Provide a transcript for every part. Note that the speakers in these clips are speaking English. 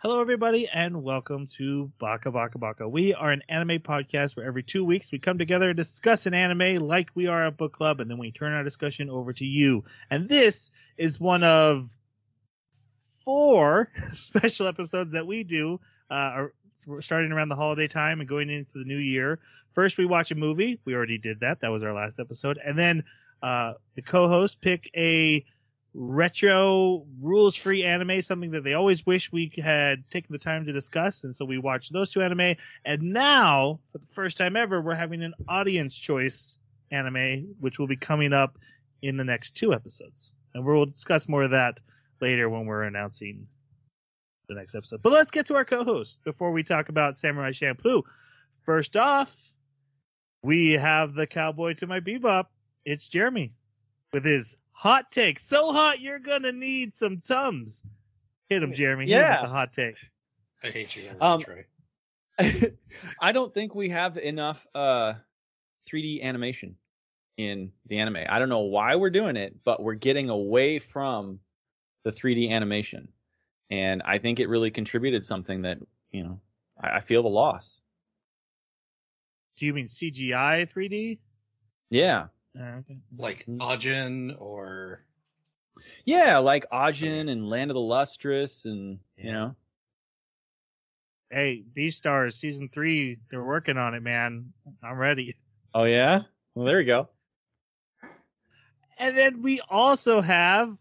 Hello, everybody, and welcome to Baka Baka Baka. We are an anime podcast where every two weeks we come together and discuss an anime like we are a book club, and then we turn our discussion over to you. And this is one of four special episodes that we do, uh, starting around the holiday time and going into the new year. First, we watch a movie. We already did that. That was our last episode. And then uh, the co-host pick a retro rules free anime, something that they always wish we had taken the time to discuss. And so we watched those two anime. And now, for the first time ever, we're having an audience choice anime, which will be coming up in the next two episodes. And we'll discuss more of that later when we're announcing the next episode. But let's get to our co host before we talk about Samurai Champloo. First off, we have the cowboy to my bebop. It's Jeremy with his hot take. So hot, you're gonna need some tums. Hit him, Jeremy. Yeah. with the hot take. I hate you, Um, Trey. I don't think we have enough uh 3D animation in the anime. I don't know why we're doing it, but we're getting away from the 3D animation. And I think it really contributed something that, you know, I, I feel the loss. Do you mean CGI 3D? Yeah. Uh, okay. Like Mm. Ajin or Yeah, like Ajin and Land of the Lustrous and, Yeah. you know. Hey, Beastars season three, they're working on it, man. I'm ready. Oh yeah? Well, there we go. And then we also have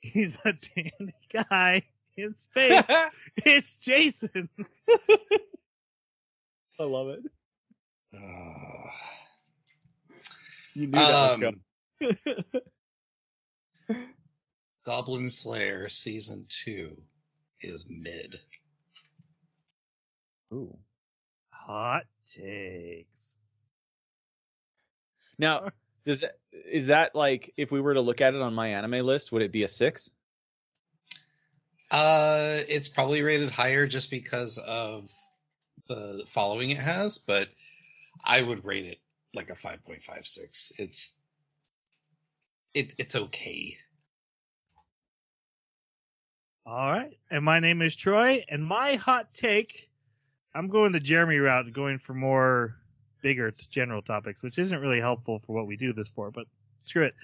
he's a dandy guy in space. it's Jason. I love it. uh, You knew that was um, coming. Goblin Slayer season two is mid. Ooh. Hot takes. Now, does that is that like if we were to look at it on my anime list, would it be a six? Uh, it's probably rated higher just because of the following it has, but I would rate it like a five point five six. It's it it's okay. All right. And my name is Troy. And my hot take, I'm going the Jeremy route, going for more bigger general topics, which isn't really helpful for what we do this for, but screw it.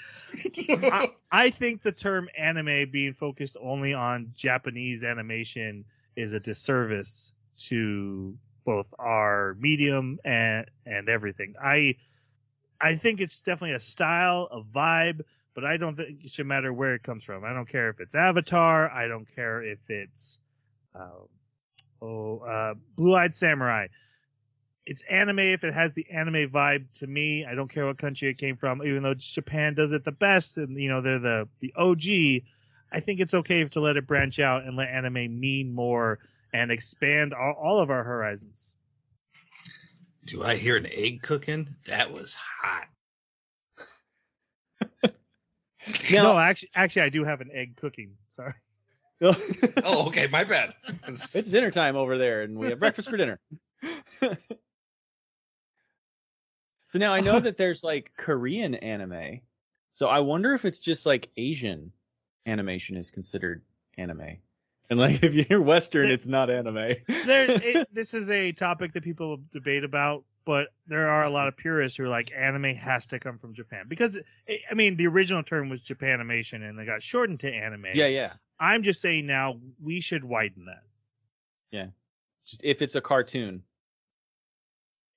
I, I think the term anime being focused only on Japanese animation is a disservice to both our medium and and everything. I I think it's definitely a style, a vibe, but I don't think it should matter where it comes from. I don't care if it's Avatar. I don't care if it's um, oh uh, Blue Eyed Samurai. It's anime if it has the anime vibe to me. I don't care what country it came from, even though Japan does it the best and you know they're the the OG. I think it's okay to let it branch out and let anime mean more and expand all, all of our horizons. Do I hear an egg cooking? That was hot. no, actually, actually, I do have an egg cooking. Sorry. Oh, oh, okay, my bad. It's dinner time over there, and we have breakfast for dinner. so now I know that there's like Korean anime. So I wonder if it's just like Asian animation is considered anime. And like if you're Western, it's not anime. there, it, this is a topic that people debate about, but there are a lot of purists who are like anime has to come from Japan because it, I mean the original term was Japanimation and they got shortened to anime. yeah, yeah. I'm just saying now we should widen that. Yeah, just if it's a cartoon,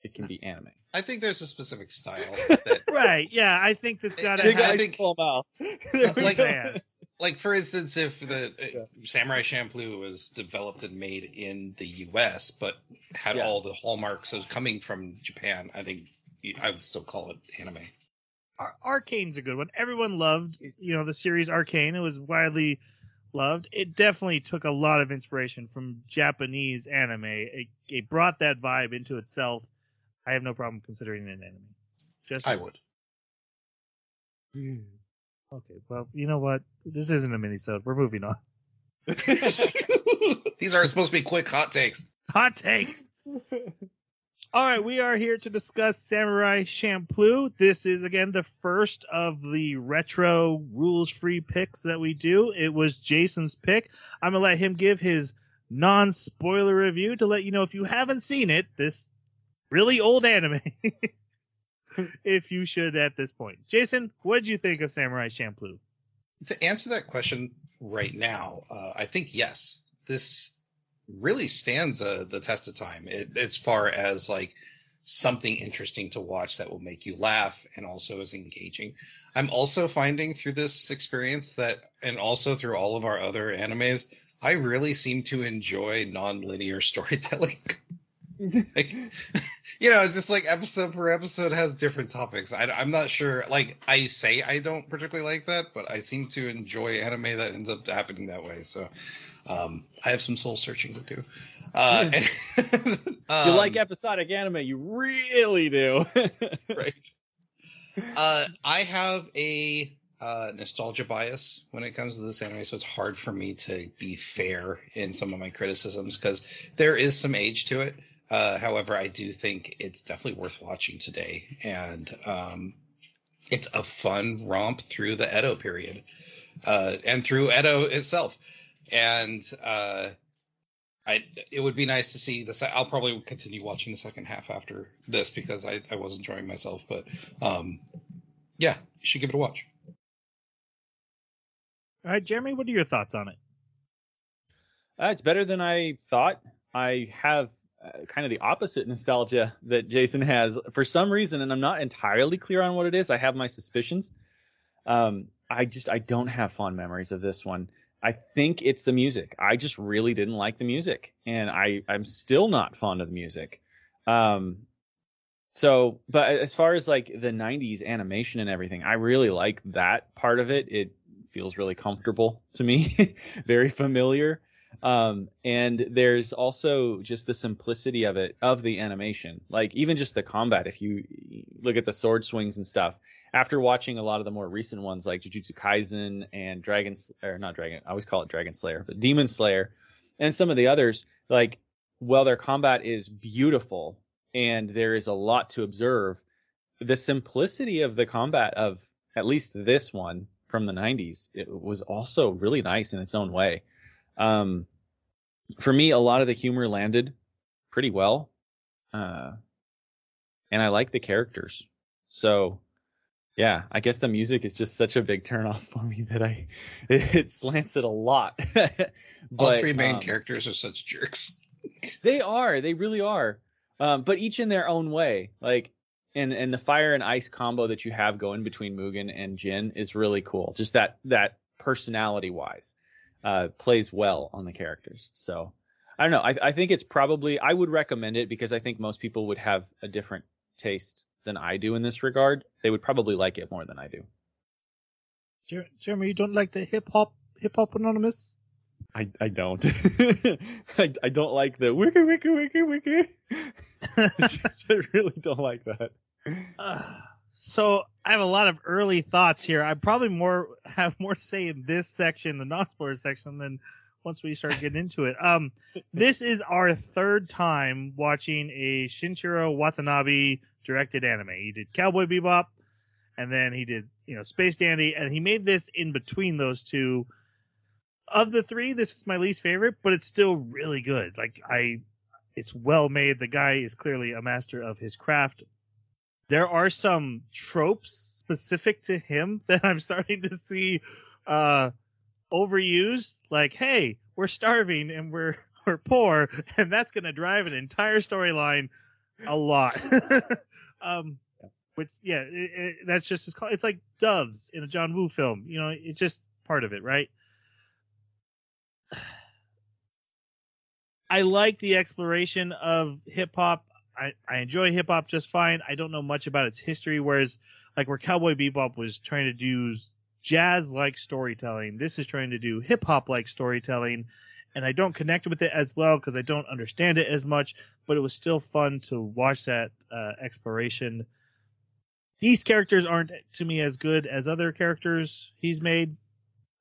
it can be anime. I think there's a specific style that Right? Yeah, I think that's got to Big have I think- small mouth. Like- fans. Like for instance if the uh, Yeah. samurai shampoo was developed and made in the us but had Yeah. all the hallmarks of coming from japan i think i would still call it anime Ar- Arcane's a good one. Everyone loved, you know, the series Arcane. It was widely loved. It definitely took a lot of inspiration from Japanese anime. It, it brought that vibe into itself. I have no problem considering it an anime. Just i would Okay, well, you know what? This isn't a minisode. We're moving on. these aren't supposed to be quick hot takes Hot takes. All right, we are here to discuss Samurai Champloo. This is again the first of the retro rules-free picks that we do. It was Jason's pick. I'm gonna let him give his non spoiler review to let you know if you haven't seen it, this really old anime, if you should at this point. Jason, what did you think of Samurai Champloo? To answer that question right now, uh, I think yes. This really stands uh, the test of time it, as far as like something interesting to watch that will make you laugh and also is engaging. I'm also finding through this experience that, and also through all of our other animes, I really seem to enjoy non-linear storytelling. Like, you know, it's just like episode per episode has different topics. I, am not sure. Like I say, I don't particularly like that, but I seem to enjoy anime that ends up happening that way. So um, I have some soul searching to do. Uh, and, um, you like episodic anime, you really do. right. Uh, I have a uh, nostalgia bias when it comes to this anime, so it's hard for me to be fair in some of my criticisms because there is some age to it. Uh, however, I do think it's definitely worth watching today, and um, it's a fun romp through the Edo period uh, and through Edo itself. And uh, I, it would be nice to see this. I'll probably continue watching the second half after this because I, I was enjoying myself. But um, yeah, you should give it a watch. All right, Jeremy, what are your thoughts on it? Uh, it's better than I thought. I have uh, kind of the opposite nostalgia that Jason has for some reason, and I'm not entirely clear on what it is. I have my suspicions. Um, I just I don't have fond memories of this one. I think it's the music. I just really didn't like the music, and I I'm still not fond of the music. Um, so, but as far as like the '90s animation and everything, I really like that part of it. It feels really comfortable to me, very familiar. Um, and there's also just the simplicity of it, of the animation. Like even just the combat, if you look at the sword swings and stuff, after watching a lot of the more recent ones like Jujutsu Kaisen and Dragon or not Dragon, I always call it Dragon Slayer, but Demon Slayer and some of the others, like while their combat is beautiful and there is a lot to observe, the simplicity of the combat of at least this one from the 90s it was also really nice in its own way. Um, for me, a lot of the humor landed pretty well. Uh, and I like the characters. So yeah, I guess the music is just such a big turnoff for me that I it, it slants it a lot. but, All three main um, characters are such jerks. they are, they really are. Um, but each in their own way. Like and and the fire and ice combo that you have going between Mugen and Jin is really cool. Just that that personality wise, uh, plays well on the characters. So I don't know. I, I think it's probably I would recommend it because I think most people would have a different taste than I do in this regard, they would probably like it more than I do. Jeremy, you don't like the hip hop hip hop anonymous? I, I don't. I, I don't like the wiki wiki wiki wiki. I really don't like that. So I have a lot of early thoughts here. I probably more have more to say in this section, the non-spoiler section, than once we start getting into it. Um, this is our third time watching a Shinichiro Watanabe directed anime. He did Cowboy Bebop, and then he did you know Space Dandy, and he made this in between those two. Of the three, this is my least favorite, but it's still really good. Like I, it's well made. The guy is clearly a master of his craft. There are some tropes specific to him that I'm starting to see uh, overused. Like, hey, we're starving and we're we're poor, and that's going to drive an entire storyline a lot. Um, which yeah, it, it, that's just it's, called, it's like doves in a John Woo film. You know, it's just part of it, right? I like the exploration of hip hop. I, I enjoy hip hop just fine. I don't know much about its history, whereas like where Cowboy Bebop was trying to do jazz like storytelling, this is trying to do hip hop like storytelling and I don't connect with it as well because I don't understand it as much. But it was still fun to watch that uh, exploration. These characters aren't to me as good as other characters he's made.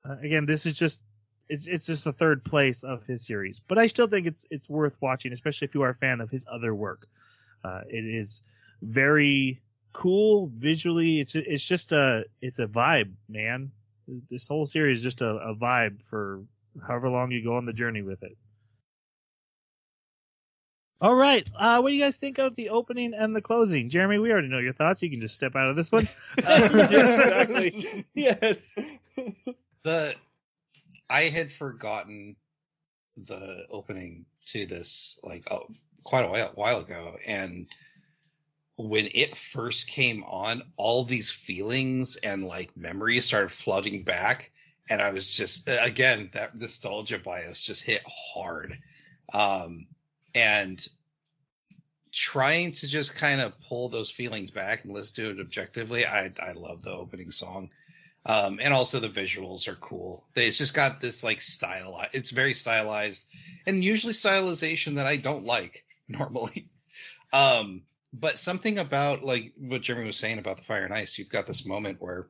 Uh, again, this is just it's it's just a third place of his series, but I still think it's it's worth watching, especially if you are a fan of his other work. Uh, it is very cool visually. It's it's just a it's a vibe, man. This whole series is just a, a vibe for however long you go on the journey with it. All right. Uh, what do you guys think of the opening and the closing? Jeremy, we already know your thoughts. You can just step out of this one. exactly. yes. the I had forgotten the opening to this like oh, quite a while, while ago, and when it first came on, all these feelings and like memories started flooding back, and I was just again that nostalgia bias just hit hard, um, and trying to just kind of pull those feelings back and listen to it objectively. I I love the opening song. Um, and also the visuals are cool. It's just got this like style. It's very stylized, and usually stylization that I don't like normally. Um, but something about like what Jeremy was saying about the fire and ice, you've got this moment where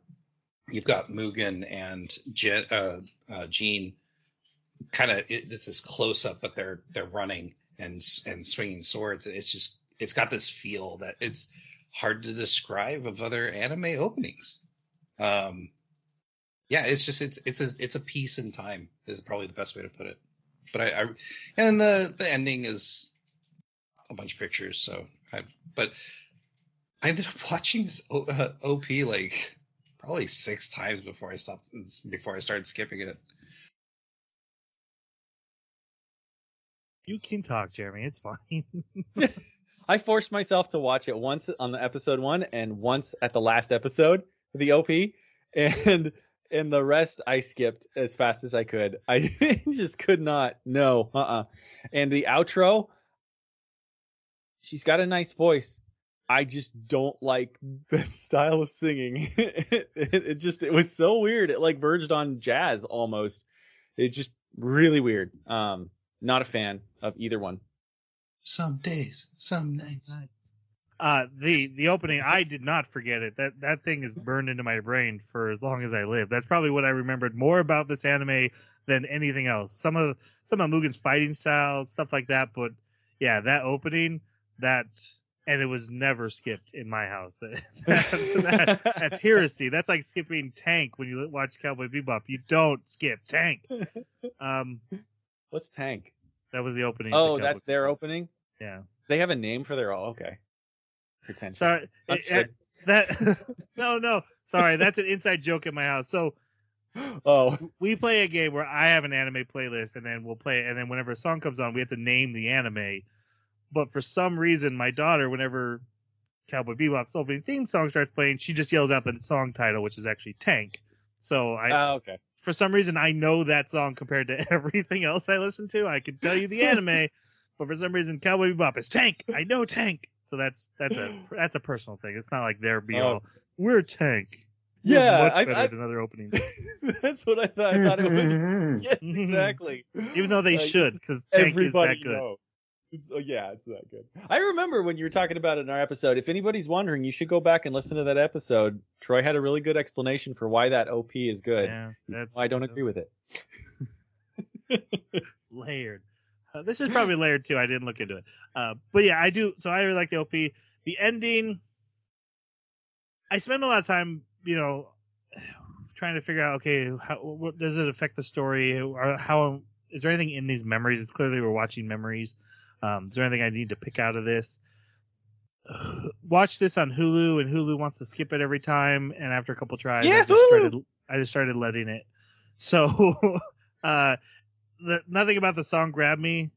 you've got Mugen and uh, uh, Jean kind of it, it's this close up, but they're they're running and and swinging swords, and it's just it's got this feel that it's hard to describe of other anime openings. Um, yeah, it's just it's it's a it's a piece in time is probably the best way to put it. But I, I and the the ending is a bunch of pictures, so I but I ended up watching this o, uh, OP like probably six times before I stopped before I started skipping it. You can talk, Jeremy. It's fine. I forced myself to watch it once on the episode one and once at the last episode, the OP, and and the rest I skipped as fast as I could. I just could not. No, uh, uh And the outro, she's got a nice voice. I just don't like the style of singing. it, it, it, just it was so weird. It like verged on jazz almost. It just really weird. Um, not a fan of either one. Some days, some nights. Uh, the the opening, I did not forget it. That that thing is burned into my brain for as long as I live. That's probably what I remembered more about this anime than anything else. Some of some of Mugen's fighting style, stuff like that. But yeah, that opening, that and it was never skipped in my house. that, that, that's heresy. That's like skipping Tank when you watch Cowboy Bebop. You don't skip Tank. Um, what's Tank? That was the opening. Oh, that's their opening. Yeah, they have a name for their. Oh, okay. Pretentious. Sorry, it, that no, no. Sorry, that's an inside joke in my house. So, oh, we play a game where I have an anime playlist, and then we'll play, and then whenever a song comes on, we have to name the anime. But for some reason, my daughter, whenever Cowboy Bebop's opening theme song starts playing, she just yells out the song title, which is actually Tank. So I, uh, okay. For some reason, I know that song compared to everything else I listen to. I can tell you the anime, but for some reason, Cowboy Bebop is Tank. I know Tank. So that's that's a that's a personal thing. It's not like they're be oh. all we're tank. We're yeah, much better I, than other openings. that's what I thought. I thought it was. yes, exactly. Even though they like, should, because tank is that good. Know. It's, oh, yeah, it's that good. I remember when you were talking about it in our episode. If anybody's wondering, you should go back and listen to that episode. Troy had a really good explanation for why that OP is good. Yeah, I don't agree with it. it's layered. Uh, this is probably layered too. I didn't look into it. Uh, but yeah, I do. So I really like the OP. The ending, I spend a lot of time, you know, trying to figure out, okay, how, what does it affect the story? Or how, is there anything in these memories? It's clearly we're watching memories. Um, is there anything I need to pick out of this? Watch this on Hulu, and Hulu wants to skip it every time. And after a couple tries, yeah, I just started, I just started letting it. So, uh, the, nothing about the song grabbed me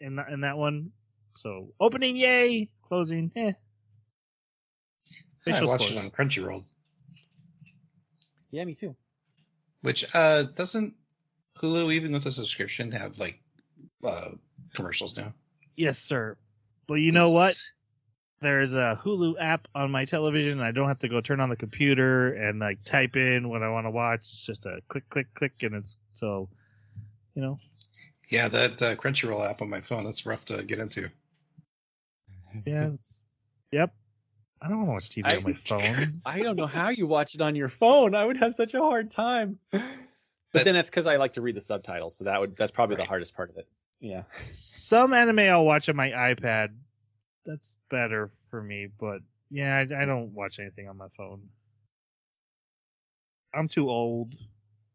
in that in that one. So opening, yay! Closing, eh. I watched it on Crunchyroll. Yeah, me too. Which uh doesn't Hulu even with a subscription have like uh commercials now? Yes, sir. Well, you know what? There's a Hulu app on my television. I don't have to go turn on the computer and like type in what I want to watch. It's just a click, click, click, and it's so you know. Yeah, that uh, Crunchyroll app on my phone, that's rough to get into. Yes. yep. I don't want to watch TV I, on my phone. I don't know how you watch it on your phone. I would have such a hard time. But, but then that's because I like to read the subtitles, so that would that's probably right. the hardest part of it. Yeah. Some anime I'll watch on my iPad. That's better for me, but yeah, I, I don't watch anything on my phone. I'm too old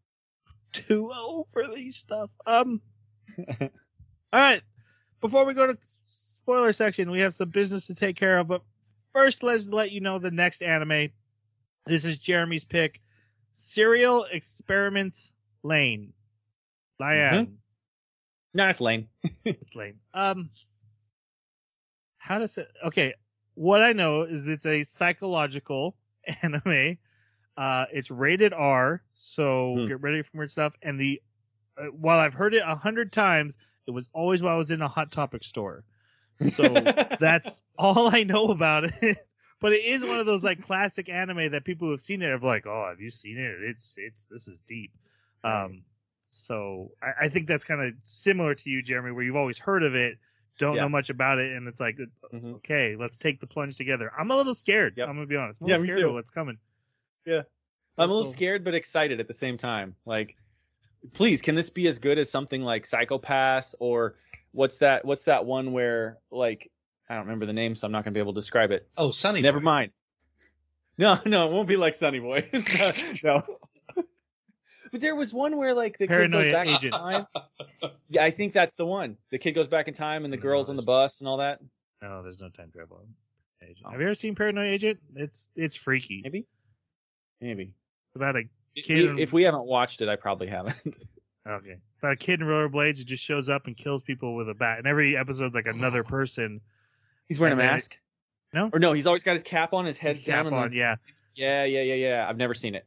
too old for these stuff. Um. all right. before we go to spoiler section, we have some business to take care of. But first, let's let you know the next anime. This is Jeremy's pick: Serial Experiments Lain. Lion. Nice lane. It's lame. it's lame. Um, how does it? Okay, what I know is it's a psychological anime. Uh, it's rated R, so Hmm. get ready for weird stuff. And the uh, while I've heard it a hundred times, it was always while I was in a Hot Topic store. So that's all I know about it. but it is one of those like classic anime that people who have seen it have like, oh, have you seen it? It's it's this is deep. Um, so I, I think that's kind of similar to you, Jeremy, where you've always heard of it, don't Yeah. know much about it, and it's like, Mhm. okay, let's take the plunge together. I'm a little scared. Yep. I'm gonna be honest. I'm a Yeah, little me scared too. of what's coming. Yeah, I'm a little So- scared but excited at the same time. Like, please, can this be as good as something like Psychopass or what's that? What's that one where like I don't remember the name, so I'm not gonna be able to describe it. Oh, Sunny. Never Boy. mind. No, no, it won't be like Sunny Boy. no. But there was one where like the kid goes back Agent. in time. Yeah, I think that's the one. The kid goes back in time and the No, girls on the bus and all that. No, there's no time travel. Agent. Oh. Have you ever seen Paranoid Agent? It's it's freaky. Maybe. Maybe. It's about a If Kid we, and- if we haven't watched it, I probably haven't. Okay. About a kid in rollerblades who just shows up and kills people with a bat. And every episode's like another person. He's wearing a And then- mask. No? Or no, he's always got his cap on. His head's cap down. and on, the- yeah. Yeah, yeah, yeah, yeah. I've never seen it,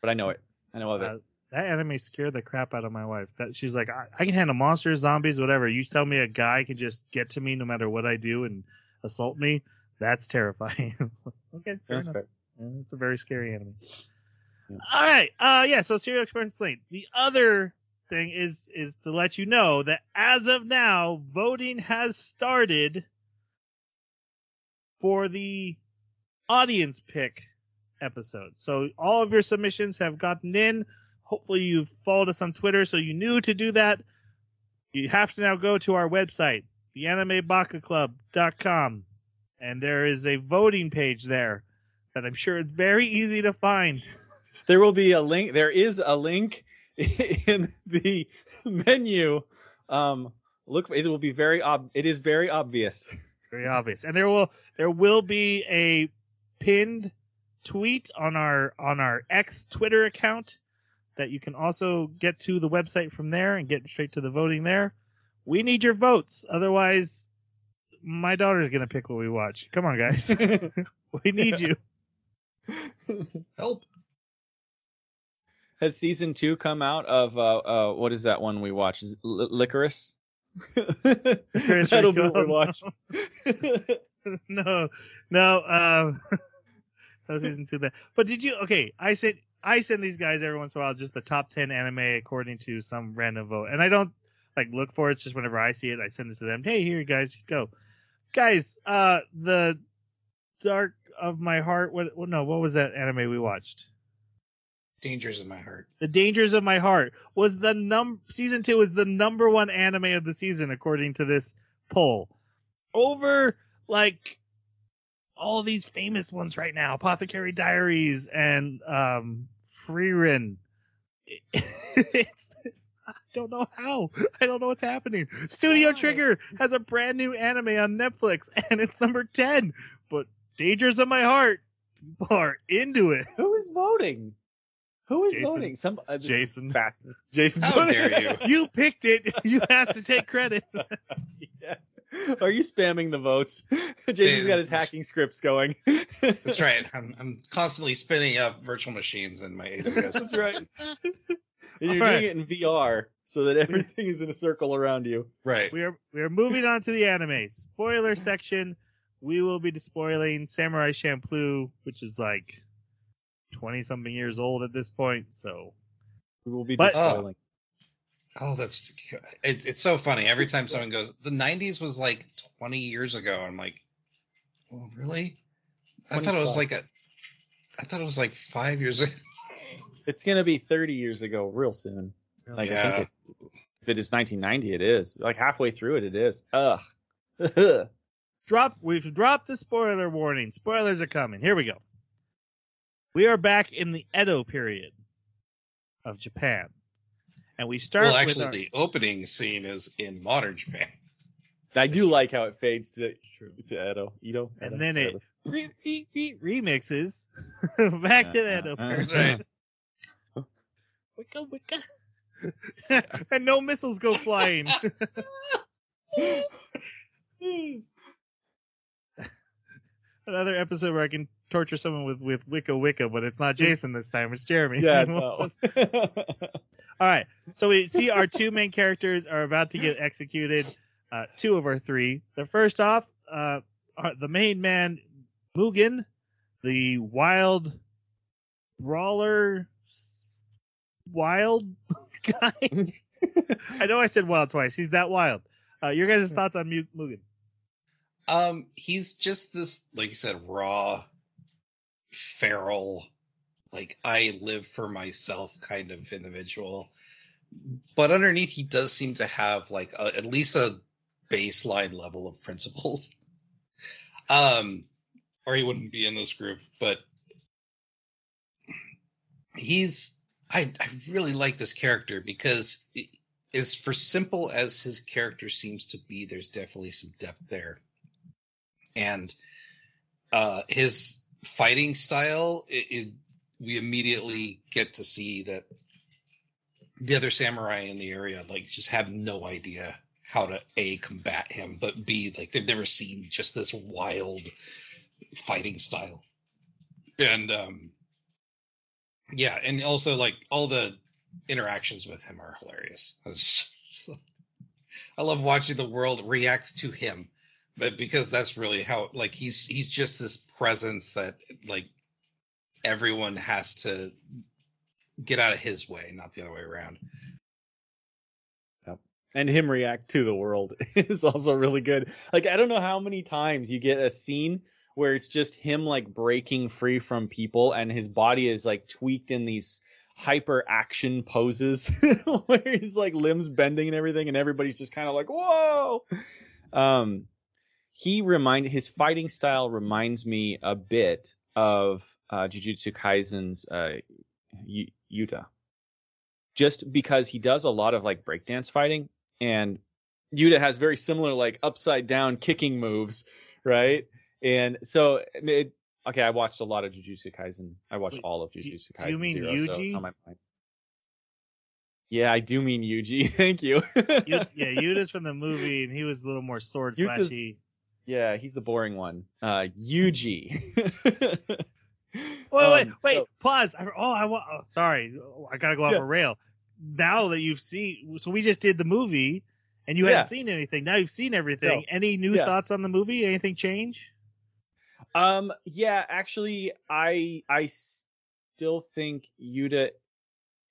but I know it. I know of it. Uh, that anime scared the crap out of my wife. That she's like, I, I can handle monsters, zombies, whatever. You tell me a guy can just get to me no matter what I do and assault me. That's terrifying. okay, That's enough. fair. Yeah, It's a very scary anime. Yeah. All right. Uh yeah, so Serial Experience Lain. The other thing is is to let you know that as of now, voting has started for the audience pick episode. So all of your submissions have gotten in. Hopefully you've followed us on Twitter so you knew to do that. You have to now go to our website, theanimebakaclub.com, and there is a voting page there that I'm sure it's very easy to find. There will be a link. There is a link in the menu. Um, look, it will be very ob. It is very obvious. Very obvious. And there will there will be a pinned tweet on our on our X Twitter account that you can also get to the website from there and get straight to the voting there. We need your votes. Otherwise my daughter's gonna pick what we watch. Come on guys. we need you. Help. Has season two come out of uh, uh what is that one we watch? Is it L- Lycoris? That'll be what we watch. no, no, um, that was season two. That, but did you? Okay, I sent I send these guys every once in a while just the top ten anime according to some random vote, and I don't like look for it. It's just whenever I see it, I send it to them. Hey, here, you guys, go, guys. Uh, the Dark of My Heart. What? no, what was that anime we watched? Dangers in my heart. The Dangers of My Heart was the num season two is the number one anime of the season according to this poll. Over like all these famous ones right now, Apothecary Diaries and um Frieren. It's I don't know how. I don't know what's happening. Studio Why? Trigger has a brand new anime on Netflix and it's number 10. But Dangers of My Heart people are into it. Who is voting? Who is Jason. voting? Some uh, Jason. Fast. Jason. How dare you. You picked it. You have to take credit. yeah. Are you spamming the votes? Jason's got his hacking scripts going. That's right. I'm, I'm constantly spinning up virtual machines in my AWS. That's right. And you're All right. doing it in VR so that everything is in a circle around you. Right. We are we are moving on to the anime spoiler section. We will be despoiling Samurai Champloo, which is like twenty something years old at this point. So We will be But- oh. despoiling. Oh, that's it, it's so funny. Every time someone goes, the '90s was like 20 years ago. I'm like, oh, really? I thought it was plus. like a. I thought it was like five years ago. It's gonna be 30 years ago, real soon. Like I think it, if it is 1990, it is. Like halfway through it, it is. Ugh. drop we've dropped the spoiler warning. Spoilers are coming. Here we go. We are back in the Edo period of Japan. And we start Well, with actually, our- the opening scene is in modern Japan. I do like how it fades to to Edo. Edo. And Edo? then it- re- re- re- remixes back to that. Uh, uh, uh. That's right. Wicca, wicca. and no missiles go flying. Another episode where I can torture someone with with Wicca Wicca, but it's not Jason this time. It's Jeremy. Yeah. No. All right. So we see our two main characters are about to get executed. Uh, two of our three. The first off, uh, are the main man, Mugen, the wild brawler, wild guy. I know I said wild twice. He's that wild. Uh, your guys' thoughts on Mu- Mugen? Um, he's just this, like you said, raw, feral, like I live for myself kind of individual. But underneath, he does seem to have like a, at least a baseline level of principles. Um, or he wouldn't be in this group. But he's, I, I really like this character because it, as for simple as his character seems to be, there's definitely some depth there and uh his fighting style it, it we immediately get to see that the other samurai in the area like just have no idea how to a combat him but b like they've never seen just this wild fighting style. And um yeah and also like all the interactions with him are hilarious. I love watching the world react to him but because that's really how like he's he's just this presence that like everyone has to get out of his way not the other way around. And him react to the world is also really good. Like I don't know how many times you get a scene where it's just him like breaking free from people and his body is like tweaked in these hyper action poses where he's like limbs bending and everything and everybody's just kind of like whoa! Um he remind his fighting style reminds me a bit of uh jujutsu kaisen's uh y- yuta just because he does a lot of like breakdance fighting and Yuta has very similar like upside down kicking moves, right? And so it, okay, I watched a lot of Jujutsu Kaisen. I watched Wait, all of Jujutsu Kaisen you mean Zero, so Yuji? it's on my mind. Yeah, I do mean Yuji. Thank you. Yeah, Yuta's from the movie, and he was a little more sword Yuta's- slashy. yeah, he's the boring one. Uh, Yuji. Wait, wait, Um, wait! so- pause. I, oh, I want. Oh, sorry, I gotta go off Yeah. a rail. Now that you've seen, so we just did the movie, and you Yeah. hadn't seen anything. Now you've seen everything. No. Any new Yeah. thoughts on the movie? Anything change? Um, yeah, actually, I I still think Yuta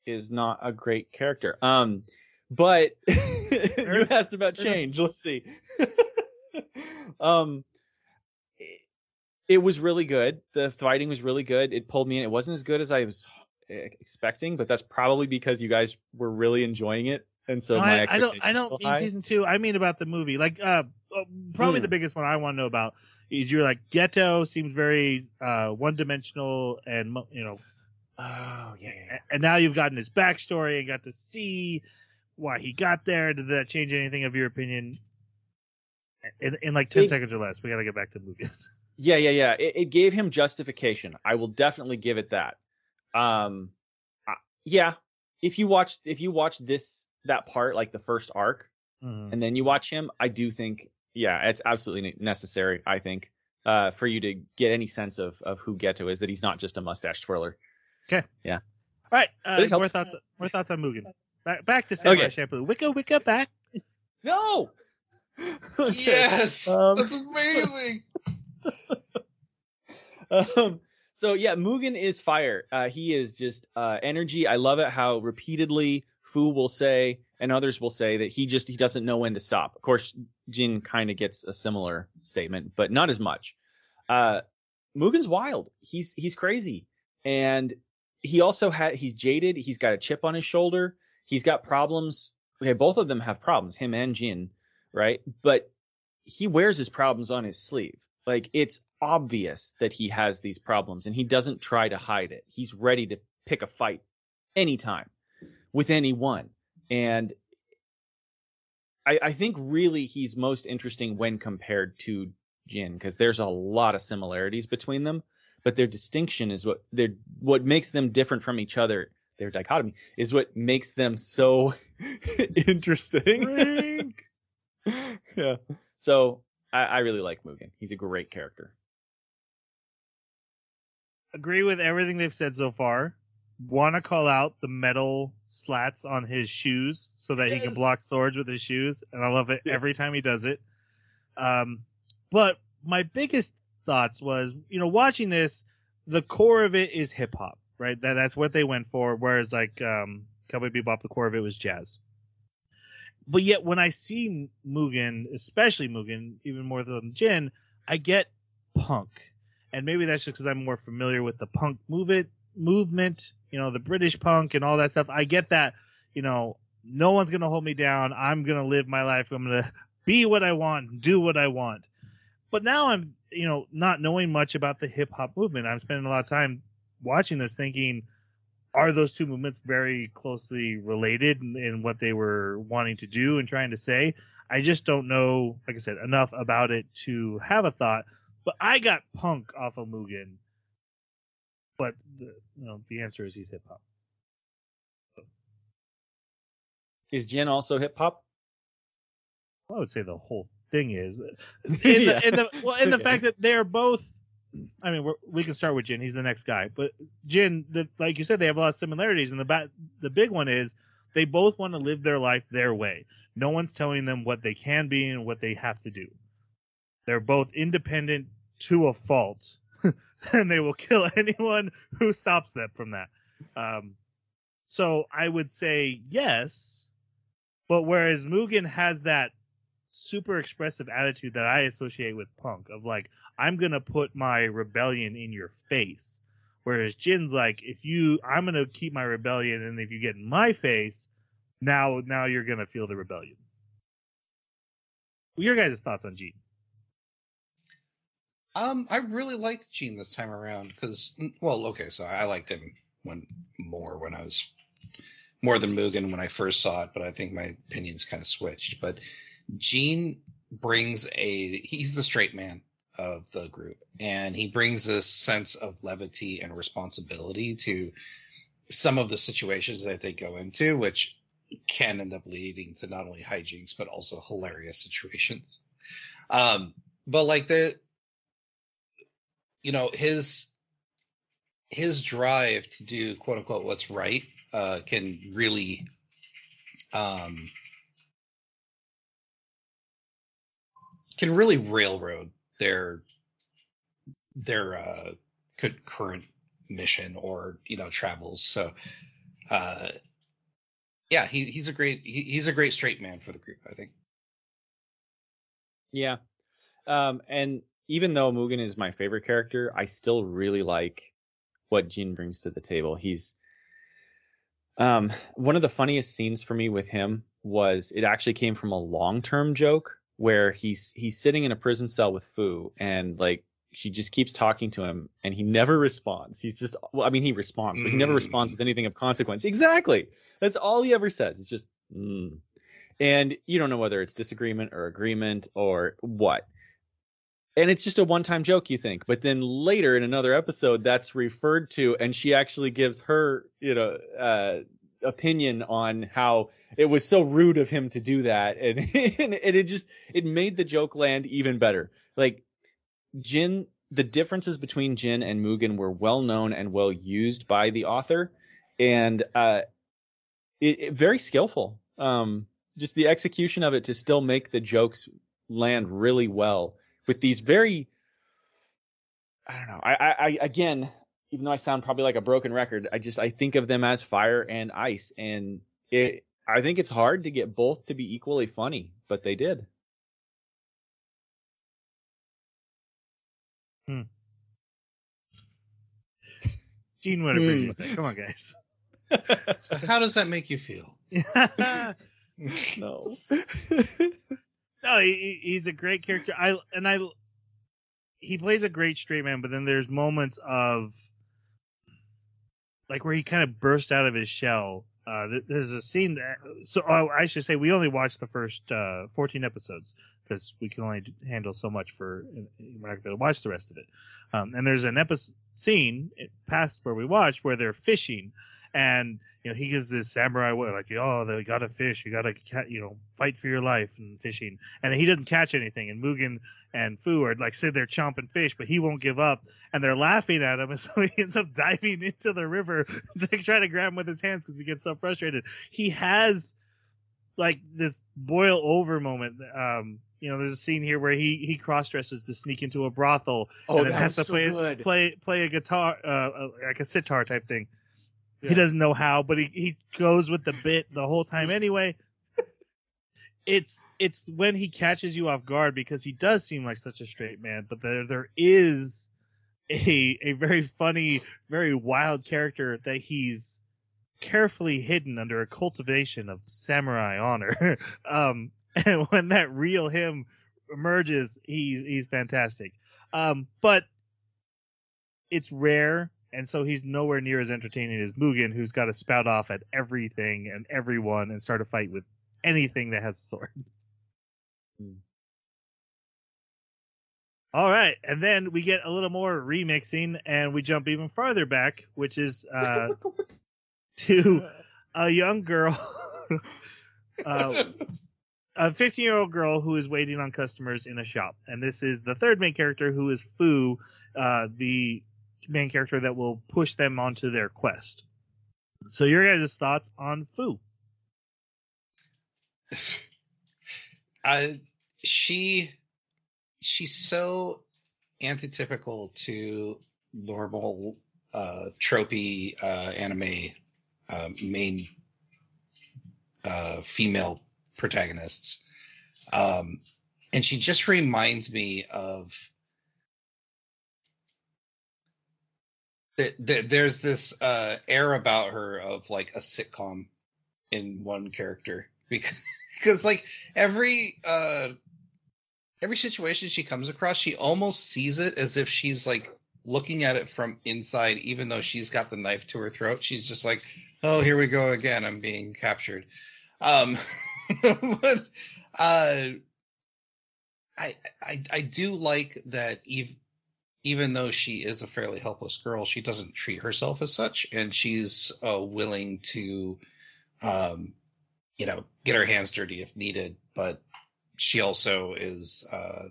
is not a great character. Um, but you asked about change. Let's see. um, it was really good. The fighting was really good. It pulled me in. It wasn't as good as I was expecting, but that's probably because you guys were really enjoying it, and so No, my I, I don't. I don't mean high. season two. I mean about the movie. Like, uh, uh, probably Hmm. the biggest one I want to know about is you're like Geto seems very uh one dimensional, and mo- you know, Oh yeah, yeah, yeah. and now you've gotten his backstory and got to see why he got there. Did that change anything of your opinion? In, in like ten It- seconds or less, we got to get back to the movie. Yeah, yeah, yeah. It, it gave him justification. I will definitely give it that. Um, I- yeah. If you watch, if you watch this that part, like the first arc, Mhm. and then you watch him, I do think, yeah, it's absolutely necessary. I think, uh, for you to get any sense of of who Geto is, that he's not just a mustache twirler. Okay. Yeah. All right, uh, more thoughts. More thoughts on Mugen. Back, back to Samurai Okay. Shampoo. Wicca, Wicca, back. No. Okay. yes Um, that's amazing um, so yeah, Mugen is fire. Uh, he is just uh, energy. I love it how repeatedly Fu will say and others will say that he just he doesn't know when to stop. Of course, Jin kind of gets a similar statement, but not as much. Uh, Mugen's wild. He's he's crazy, and he also had he's jaded. He's got a chip on his shoulder. He's got problems. Okay, both of them have problems. Him and Jin, right? But he wears his problems on his sleeve. Like it's obvious that he has these problems and he doesn't try to hide it. He's ready to pick a fight anytime with anyone. And I, I think really he's most interesting when compared to Jin because there's a lot of similarities between them, but their distinction is what they're what makes them different from each other. Their dichotomy is what makes them so interesting. yeah. So I, I really like Mugen. He's a great character. Agree with everything they've said so far. Want to call out the metal slats on his shoes so that he can block swords with his shoes, and I love it every time he does it. Um, but my biggest thoughts was, you know, watching this, the core of it is hip hop, right? That that's what they went for. Whereas like um, Cowboy Bebop, the core of it was jazz. But yet when I see Mugen, especially Mugen, even more than Jin, I get punk, and maybe that's just because I'm more familiar with the punk movement, movement, you know, the British punk and all that stuff. I get that, you know, no one's gonna hold me down. I'm gonna live my life. I'm gonna be what I want, do what I want. But now I'm, you know, not knowing much about the hip hop movement. I'm spending a lot of time watching this thinking, are those two movements very closely related in, in what they were wanting to do and trying to say? I just don't know, like I said, enough about it to have a thought. But I got punk off of Mugen. But the, you know, the answer is he's hip hop. Is Jin also hip hop? I would say the whole thing is in Yeah. the, in the well, in the Okay. fact that they're both. I mean, we can start with Jin. He's the next guy, but Jin, the, like you said, they have a lot of similarities, and the ba- the big one is they both want to live their life their way. No one's telling them what they can be and what they have to do. They're both independent to a fault, and they will kill anyone who stops them from that. Um, so I would say yes, but whereas Mugen has that super expressive attitude that I associate with punk of like I'm gonna put my rebellion in your face, whereas Jin's like if you I'm gonna keep my rebellion and if you get in my face, now now you're gonna feel the rebellion. Your guys' thoughts on Jin? Um, I really liked Gene this time around because, well, okay, so I liked him when more when I was more than Mugen when I first saw it, but I think my opinions kind of switched. But Gene brings a he's the straight man of the group, and he brings this sense of levity and responsibility to some of the situations that they go into, which can end up leading to not only hijinks but also hilarious situations. Um, but like the you know his his drive to do quote unquote what's right uh can really um can really railroad their their uh current mission or you know travels so uh yeah he, he's a great he, he's a great straight man for the group i think Yeah. Um, and even though Mugen is my favorite character, I still really like what Jin brings to the table. He's um, one of the funniest scenes for me with him was it actually came from a long-term joke where he's he's sitting in a prison cell with Fu and like she just keeps talking to him and he never responds. He's just well, I mean he responds, but he never Mm. responds with anything of consequence. Exactly. That's all he ever says. It's just mm. and you don't know whether it's disagreement or agreement or what. And it's just a one-time joke, you think, but then later in another episode, that's referred to, and she actually gives her, you know, uh, opinion on how it was so rude of him to do that, and and it just it made the joke land even better. Like Jin, the differences between Jin and Mugen were well known and well used by the author, and uh, it, it- very skillful. Um, just the execution of it to still make the jokes land really well with these very I don't know. I, I, I again, even though I sound probably like a broken record, I just I think of them as fire and ice, and it. I think it's hard to get both to be equally funny, but they did. Hmm. Gene would hmm. appreciate that. Come on, guys. so how does that make you feel no. No, he, he- he's a great character. I and I, he plays a great straight man. But then there's moments of like where he kind of bursts out of his shell uh, there's a scene that, so oh, I should say we only watched the first uh, 14 episodes because we can only handle so much for we're not going to watch the rest of it. Um, and there's an episode scene past where we watched where they're fishing, and you know he gives this samurai way like oh they gotta fish you gotta you know fight for your life and fishing, and he doesn't catch anything, and Mugen and Fu are like sit there chomping fish, but he won't give up, and they're laughing at him, and so he ends up diving into the river to try to grab him with his hands because he gets so frustrated. He has like this boil over moment. Um, you know, there's a scene here where he he cross dresses to sneak into a brothel Oh, and has to so play good. play play a guitar, uh, uh, like a sitar type thing. Yeah. He doesn't know how, but he he goes with the bit the whole time anyway. It's it's when he catches you off guard because he does seem like such a straight man, but there there is a a very funny, very wild character that he's carefully hidden under a cultivation of samurai honor. um, and when that real him emerges, he's he's fantastic. Um, but it's rare, and so he's nowhere near as entertaining as Mugen, who's got to spout off at everything and everyone and start a fight with anything that has a sword. Hmm. All right, and then we get a little more remixing, and we jump even farther back, which is uh, to a young girl, uh, a 15 year old girl who is waiting on customers in a shop. And this is the third main character, who is Fu, uh, the main character that will push them onto their quest. So, your guys' thoughts on Fu? I she she's so antitypical to normal uh tropey uh anime uh, main uh female protagonists um and she just reminds me of th- th- there's this uh air about her of like a sitcom in one character because because like every uh every situation she comes across she almost sees it as if she's like looking at it from inside even though she's got the knife to her throat. She's just like oh here we go again. I'm being captured. Um but uh i i i do like that even even though she is a fairly helpless girl she doesn't treat herself as such and she's uh willing to um you know get her hands dirty if needed but she also is uh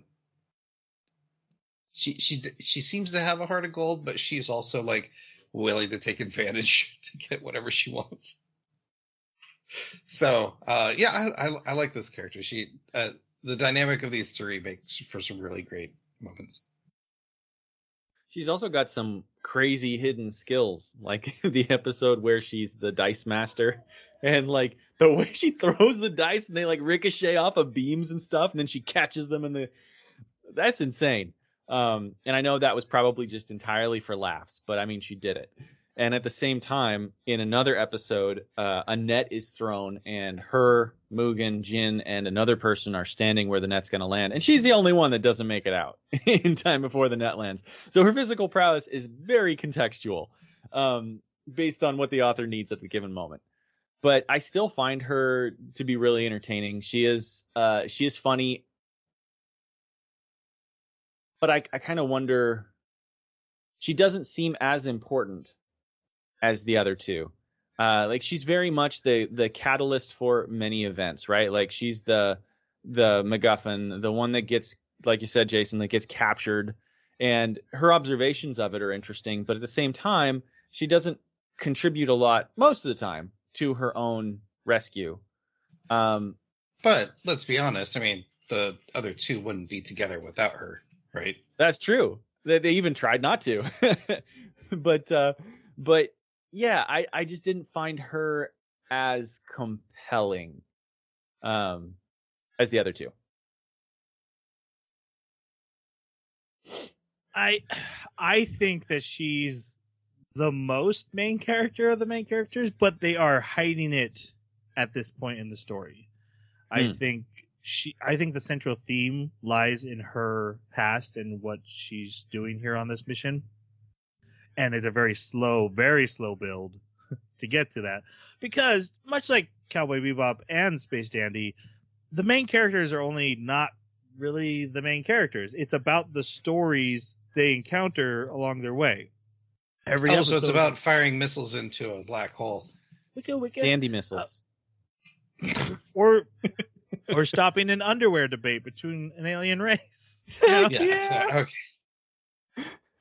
she she she seems to have a heart of gold but she's also like willing to take advantage to get whatever she wants. So uh yeah i i, I like this character. She uh the dynamic of these three makes for some really great moments She's also got some crazy hidden skills, like the episode where she's the dice master, and like the way she throws the dice and they like ricochet off of beams and stuff, and then she catches them in the. That's insane. Um, and I know that was probably just entirely for laughs, but I mean she did it. And at the same time, in another episode, uh, a net is thrown, and her, Mugen, Jin, and another person are standing where the net's going to land, and she's the only one that doesn't make it out in time before the net lands. So her physical prowess is very contextual, um, based on what the author needs at the given moment. But I still find her to be really entertaining. She is, uh, she is funny, but I, I kind of wonder. She doesn't seem as important as the other two. Uh, like she's very much the the catalyst for many events, right? Like she's the the MacGuffin, the one that gets, like you said, Jason, that gets captured, and her observations of it are interesting. But at the same time, she doesn't contribute a lot most of the time to her own rescue. Um, but let's be honest i mean the other two wouldn't be together without her right That's true. They, they even tried not to. but uh but yeah, I I just didn't find her as compelling um as the other two. I I think that she's the most main character of the main characters, but they are hiding it at this point in the story. I Hmm. think she I think the central theme lies in her past and what she's doing here on this mission. And it's a very slow, very slow build to get to that because much like Cowboy Bebop and Space Dandy, the main characters are only not really the main characters. It's about the stories they encounter along their way. Every oh, so it's about firing missiles into a black hole. Wicked, wicked. Dandy missiles. Uh, or or stopping an underwear debate between an alien race. You know? yeah. yeah. okay.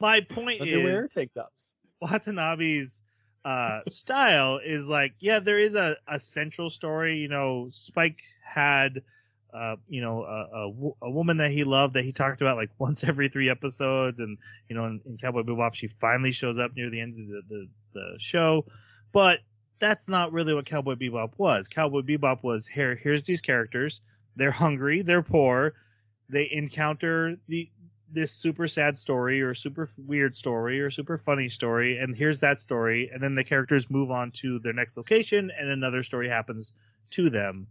My point underwear is take ups. Watanabe's uh, style is like, yeah, there is a, a central story. You know, Spike had, uh, you know, a, a, a, woman that he loved that he talked about like once every three episodes. And, you know, in, in Cowboy Bebop, she finally shows up near the end of the, the, the show. But that's not really what Cowboy Bebop was. Cowboy Bebop was here. Here's these characters. They're hungry. They're poor. They encounter the this super sad story or super weird story or super funny story, and here's that story, and then the characters move on to their next location, and another story happens to them,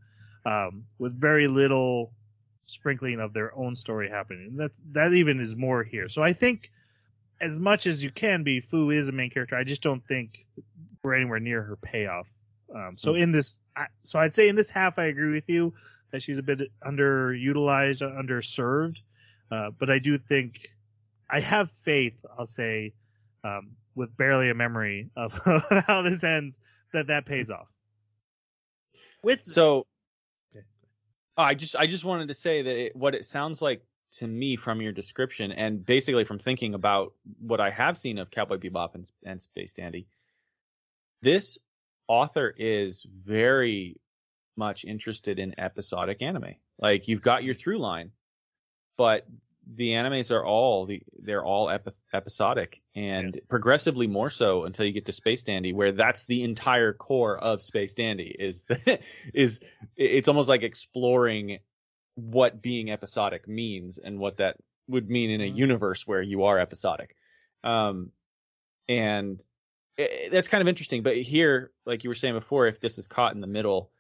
um, with very little sprinkling of their own story happening. That's that even is more here. So I think, as much as you can be, Fu is a main character. I just don't think we're anywhere near her payoff. Um, so mm-hmm. in this, I, so I'd say in this half, I agree with you that she's a bit underutilized, underserved. Uh, but I do think I have faith. I'll say, um, with barely a memory of how this ends, that that pays off. With so, okay. oh, I just I just wanted to say that it, what it sounds like to me from your description, and basically from thinking about what I have seen of Cowboy Bebop and, and Space Dandy, this author is very much interested in episodic anime. Like you've got your through line, but the animes are all the they're all epi- episodic and yeah. progressively more so until you get to Space Dandy, where that's the entire core of Space Dandy. Is the, is it's almost like exploring what being episodic means and what that would mean in a mm-hmm. universe where you are episodic. Um, and it, that's kind of interesting. But here, like you were saying before, if this is caught in the middle,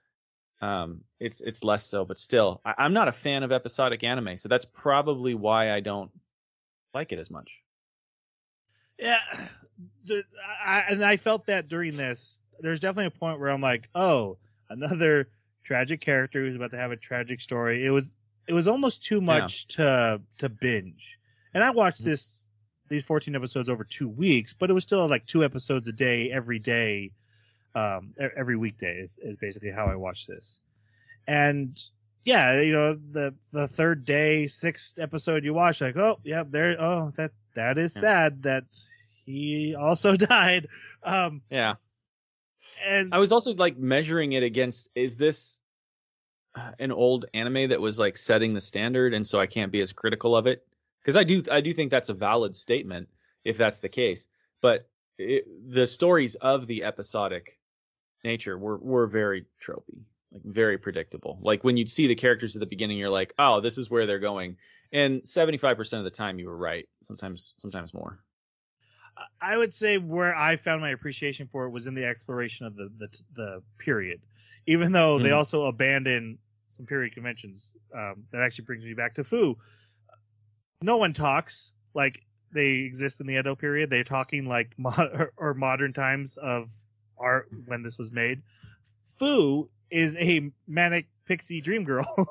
um, it's it's less so. But still, I, I'm not a fan of episodic anime, so that's probably why I don't like it as much. Yeah, the, I, and I felt that during this. There's definitely a point where I'm like, oh, another tragic character who's about to have a tragic story. It was it was almost too much yeah. to to binge. And I watched this these 14 episodes over two weeks, but it was still like two episodes a day every day, um, every weekday is, is basically how I watch this. And yeah, you know, the, the third day, sixth episode you watch, like, oh, yeah, there, oh, that, that is yeah. sad that he also died. Um, yeah. And I was also like measuring it against, is this uh, an old anime that was like setting the standard and so I can't be as critical of it? because I do I do think that's a valid statement if that's the case. But it, the stories of the episodic nature were were very tropey, like very predictable. Like when you'd see the characters at the beginning, you're like, oh, this is where they're going. And 75% of the time, you were right. Sometimes, sometimes more. I would say where I found my appreciation for it was in the exploration of the the, the period, even though mm-hmm. they also abandon some period conventions. Um, that actually brings me back to Fu no one talks like they exist in the Edo period. They're talking like or modern times of art when this was made. Fu is a manic pixie dream girl,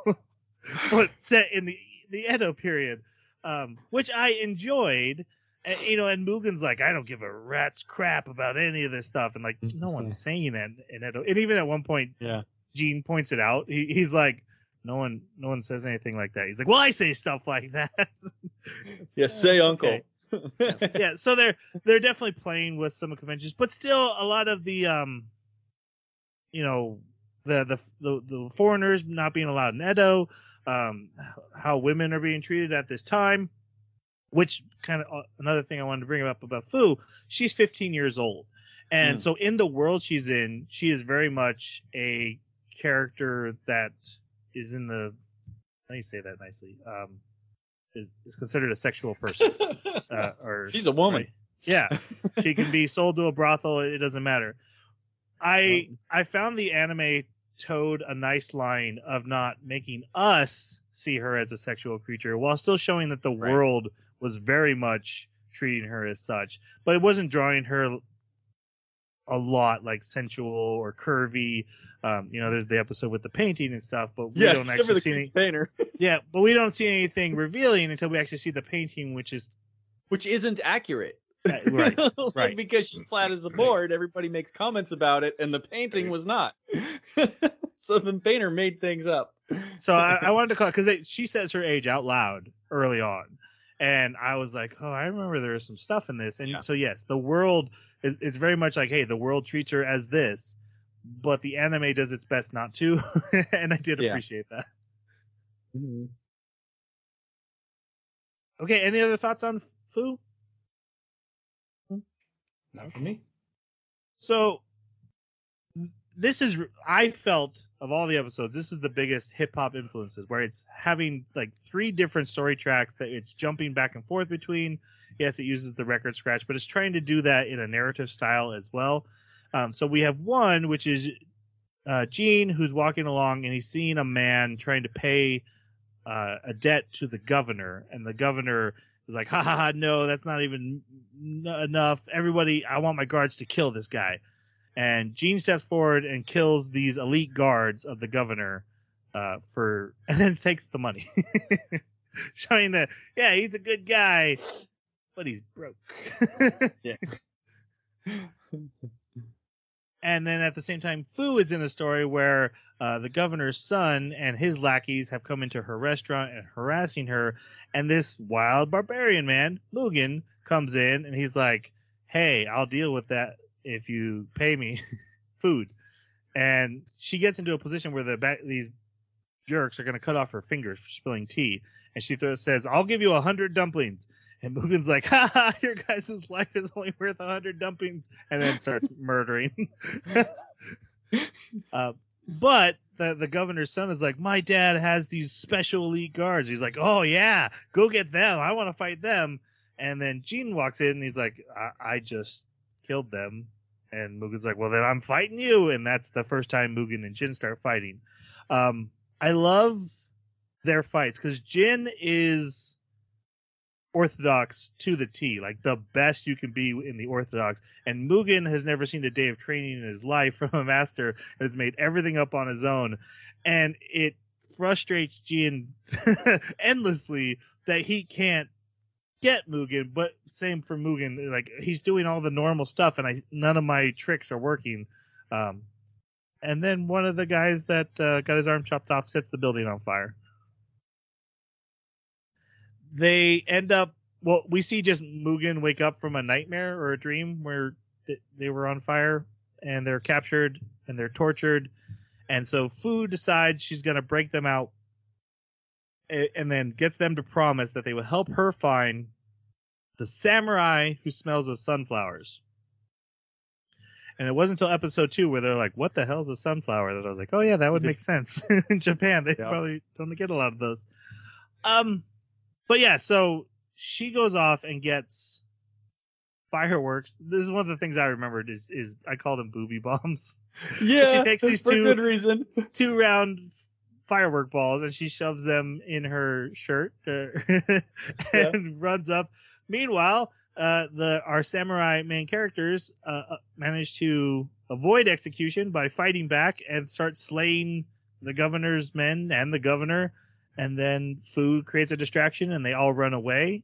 but set in the the Edo period, um, which I enjoyed. And, you know, and Mugen's like, I don't give a rat's crap about any of this stuff, and like, no one's saying that in Edo. And even at one point, yeah, Jin points it out. He, he's like, no one, no one says anything like that. He's like, well, I say stuff like that. yeah, say uncle. yeah. so they're they're definitely playing with some conventions, but still a lot of the um, you know, the the the, the foreigners not being allowed in Edo, um, how women are being treated at this time, which kind of uh, another thing I wanted to bring up about Fu. She's 15 years old, and mm. so in the world she's in, she is very much a character that is in the how do you say that nicely? Um, is, is considered a sexual person. uh, or she's a woman. Right? Yeah, she can be sold to a brothel. It doesn't matter. I I found the anime towed a nice line of not making us see her as a sexual creature while still showing that the right. world was very much treating her as such, but it wasn't drawing her a lot like sensual or curvy. Um, you know, there's the episode with the painting and stuff, but we yeah, don't actually see any. painter, Yeah, but we don't see anything revealing until we actually see the painting, which is which isn't accurate. uh, right. Like, right. Because she's flat as a board, everybody makes comments about it, and the painting was not. so the painter made things up. So I, I wanted to call because she says her age out loud early on, and I was like, oh, I remember there was some stuff in this, and Yeah. so yes, the world is it's very much like, hey, the world treats her as this, but the anime does its best not to, and I did Yeah. appreciate that. Mm-hmm. Okay, any other thoughts on Fu? Not for me. So this is I felt of all the episodes, this is the biggest hip hop influences where it's having like three different story tracks that it's jumping back and forth between. Yes, it uses the record scratch, but it's trying to do that in a narrative style as well. Um, so we have one which is uh, Jin who's walking along and he's seeing a man trying to pay uh, a debt to the governor, and the governor is like, "Ha ha ha! No, that's not even n- enough. Everybody, I want my guards to kill this guy." And Jin steps forward and kills these elite guards of the governor uh, for, and then takes the money, showing that yeah, he's a good guy, but he's broke. Yeah. And then at the same time, Fu is in a story where uh, the governor's son and his lackeys have come into her restaurant and harassing her. And this wild barbarian man, Mugen, comes in and he's like, Hey, I'll deal with that if you pay me food. And she gets into a position where the ba- these jerks are going to cut off her fingers for spilling tea. And she throws, says, I'll give you a hundred dumplings. And Mugen's like, ha ha, your guys' life is only worth a hundred dumplings. And then starts murdering. uh, but the, the governor's son is like, my dad has these special elite guards. He's like, oh yeah, go get them. I want to fight them. And then Jin walks in and he's like, I, I just killed them. And Mugen's like, well then I'm fighting you. And that's the first time Mugen and Jin start fighting. Um, I love their fights because Jin is orthodox to the T, like the best you can be in the orthodox. And Mugen has never seen a day of training in his life from a master and has made everything up on his own. And it frustrates Jin endlessly that he can't get Mugen, but same for Mugen. Like he's doing all the normal stuff and I none of my tricks are working. Um, and then one of the guys that uh, got his arm chopped off sets the building on fire. They end up. Well, we see just Mugen wake up from a nightmare or a dream where th- they were on fire and they're captured and they're tortured. And so Fu decides she's going to break them out a- and then gets them to promise that they will help her find the samurai who smells of sunflowers. And it wasn't until episode two where they're like, "What the hell's a sunflower?" That I was like, "Oh yeah, that would make sense." In Japan, they Yeah. probably don't get a lot of those. Um, but yeah, so she goes off and gets fireworks. This is one of the things I remembered is is I called them booby bombs. Yeah, she takes these for two- good reason. Two round firework balls and she shoves them in her shirt uh, and runs up. Meanwhile, uh, the our samurai main characters uh, uh, manage to avoid execution by fighting back and start slaying the governor's men and the governor. And then Fu creates a distraction and they all run away.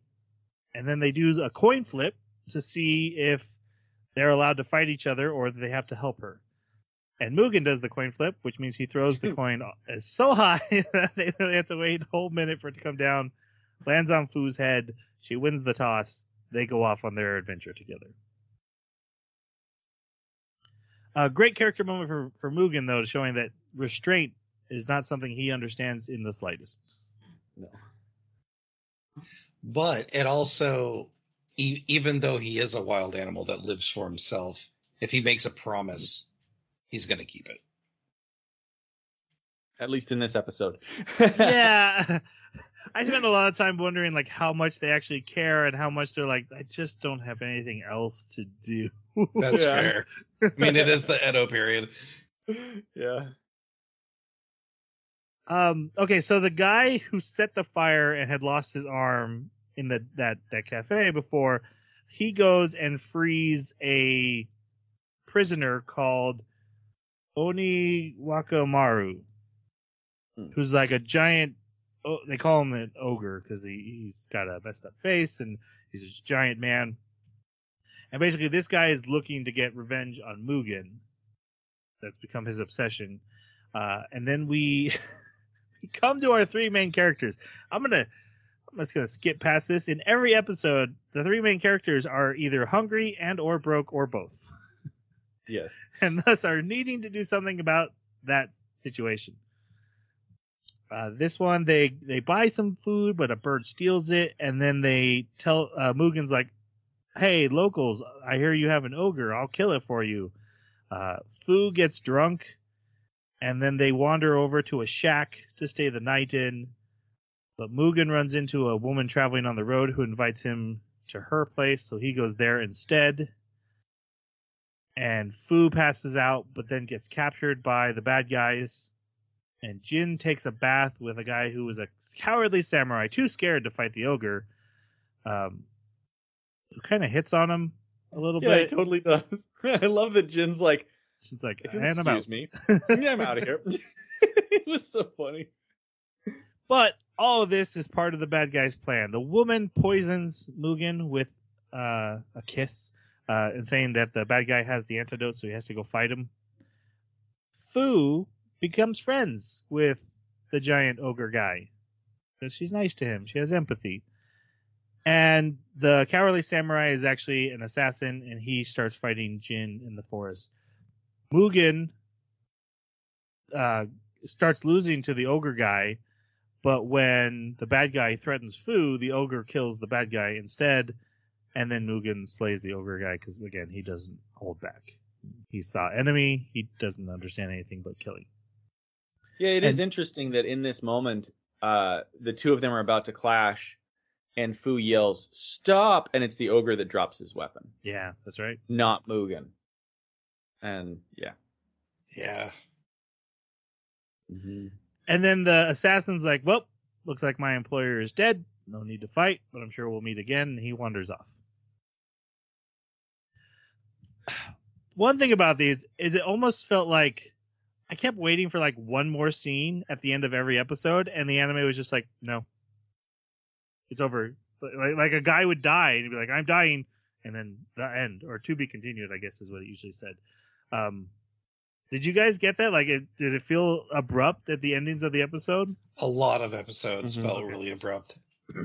And then they do a coin flip to see if they're allowed to fight each other or they have to help her. And Mugen does the coin flip, which means he throws the coin so high that they they have to wait a whole minute for it to come down. Lands on Fu's head. She wins the toss. They go off on their adventure together. A great character moment for, for Mugen, though, showing that restraint is not something he understands in the slightest. No. But it also, e- even though he is a wild animal that lives for himself, if he makes a promise, he's going to keep it. At least in this episode. yeah. I spend a lot of time wondering like how much they actually care and how much they're like, I just don't have anything else to do. That's Yeah. fair. I mean, it is the Edo period. yeah. Um, okay, so the guy who set the fire and had lost his arm in the that that cafe before, he goes and frees a prisoner called Oni Wakamaru, Hmm. who's like a giant. Oh, they call him an ogre because he, he's got a messed up face and he's a giant man. And basically, this guy is looking to get revenge on Mugen. That's become his obsession. Uh, and then we come to our three main characters. I'm gonna I'm just gonna skip past this. In every episode, the three main characters are either hungry and or broke or both, Yes. and thus are needing to do something about that situation. Uh, this one, they they buy some food, but a bird steals it, and then they tell uh, Mugen's like, "Hey, locals, I hear you have an ogre. I'll kill it for you." Uh, Fu gets drunk, and then they wander over to a shack to stay the night in. But Mugen runs into a woman traveling on the road who invites him to her place, so he goes there instead. And Fu passes out, but then gets captured by the bad guys. And Jin takes a bath with a guy who was a cowardly samurai, too scared to fight the ogre. Um, who kind of hits on him a little Yeah, bit. it totally does. I love that Jin's like, She's like, if and I'm out. excuse me, yeah, I'm out of here. it was so funny. But all of this is part of the bad guy's plan. The woman poisons Mugen with uh, a kiss, uh, and saying that the bad guy has the antidote, so he has to go fight him. Fu becomes friends with the giant ogre guy because she's nice to him. She has empathy. And the cowardly samurai is actually an assassin, and he starts fighting Jin in the forest. Mugen uh, starts losing to the ogre guy, but when the bad guy threatens Fu, the ogre kills the bad guy instead, and then Mugen slays the ogre guy because again he doesn't hold back. He saw enemy. He doesn't understand anything but killing. Yeah, it is And- interesting that in this moment, uh, the two of them are about to clash, and Fu yells, "Stop!" and it's the ogre that drops his weapon, Yeah, that's right. not Mugen. And yeah, Yeah. Mm-hmm. And then the assassin's like, "Well, looks like my employer is dead. No need to fight, but I'm sure we'll meet again." And he wanders off. One thing about these is it almost felt like I kept waiting for like one more scene at the end of every episode, and the anime was just like, "No, it's over." Like, like a guy would die and he'd be like, "I'm dying," and then the end or to be continued, I guess is what it usually said. Um, did you guys get that? Like, it, did it feel abrupt at the endings of the episode? A lot of episodes Mhm. felt Okay. really abrupt.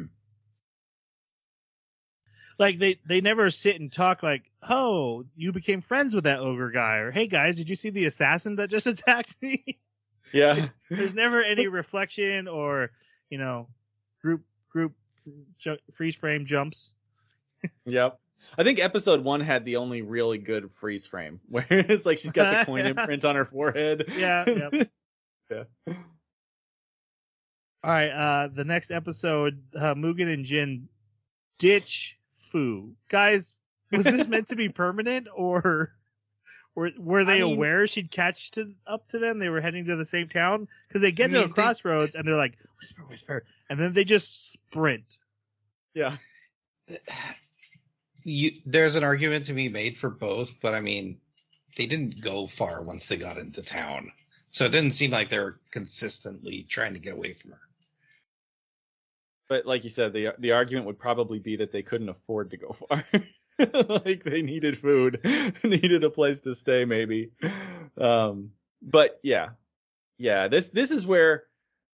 Like they they never sit and talk like, "Oh, you became friends with that ogre guy," or "Hey guys, did you see the assassin that just attacked me?" yeah, There's never any reflection or you know group group freeze frame jumps. yep. I think episode one had the only really good freeze frame, where it's like she's got the coin imprint on her forehead. Yeah, yep. yeah. All right, uh, the next episode, uh, Mugen and Jin ditch Fu. Guys, was this meant to be permanent or were were they I mean- aware she'd catch to up to them? They were heading to the same town because they get I to a mean, they- crossroads and they're like whisper, whisper, and then they just sprint. Yeah. You, there's an argument to be made for both, but I mean, they didn't go far once they got into town. So it didn't seem like they were consistently trying to get away from her. But like you said, the the argument would probably be that they couldn't afford to go far. like they needed food, needed a place to stay, maybe. Um, but yeah, yeah. This this is where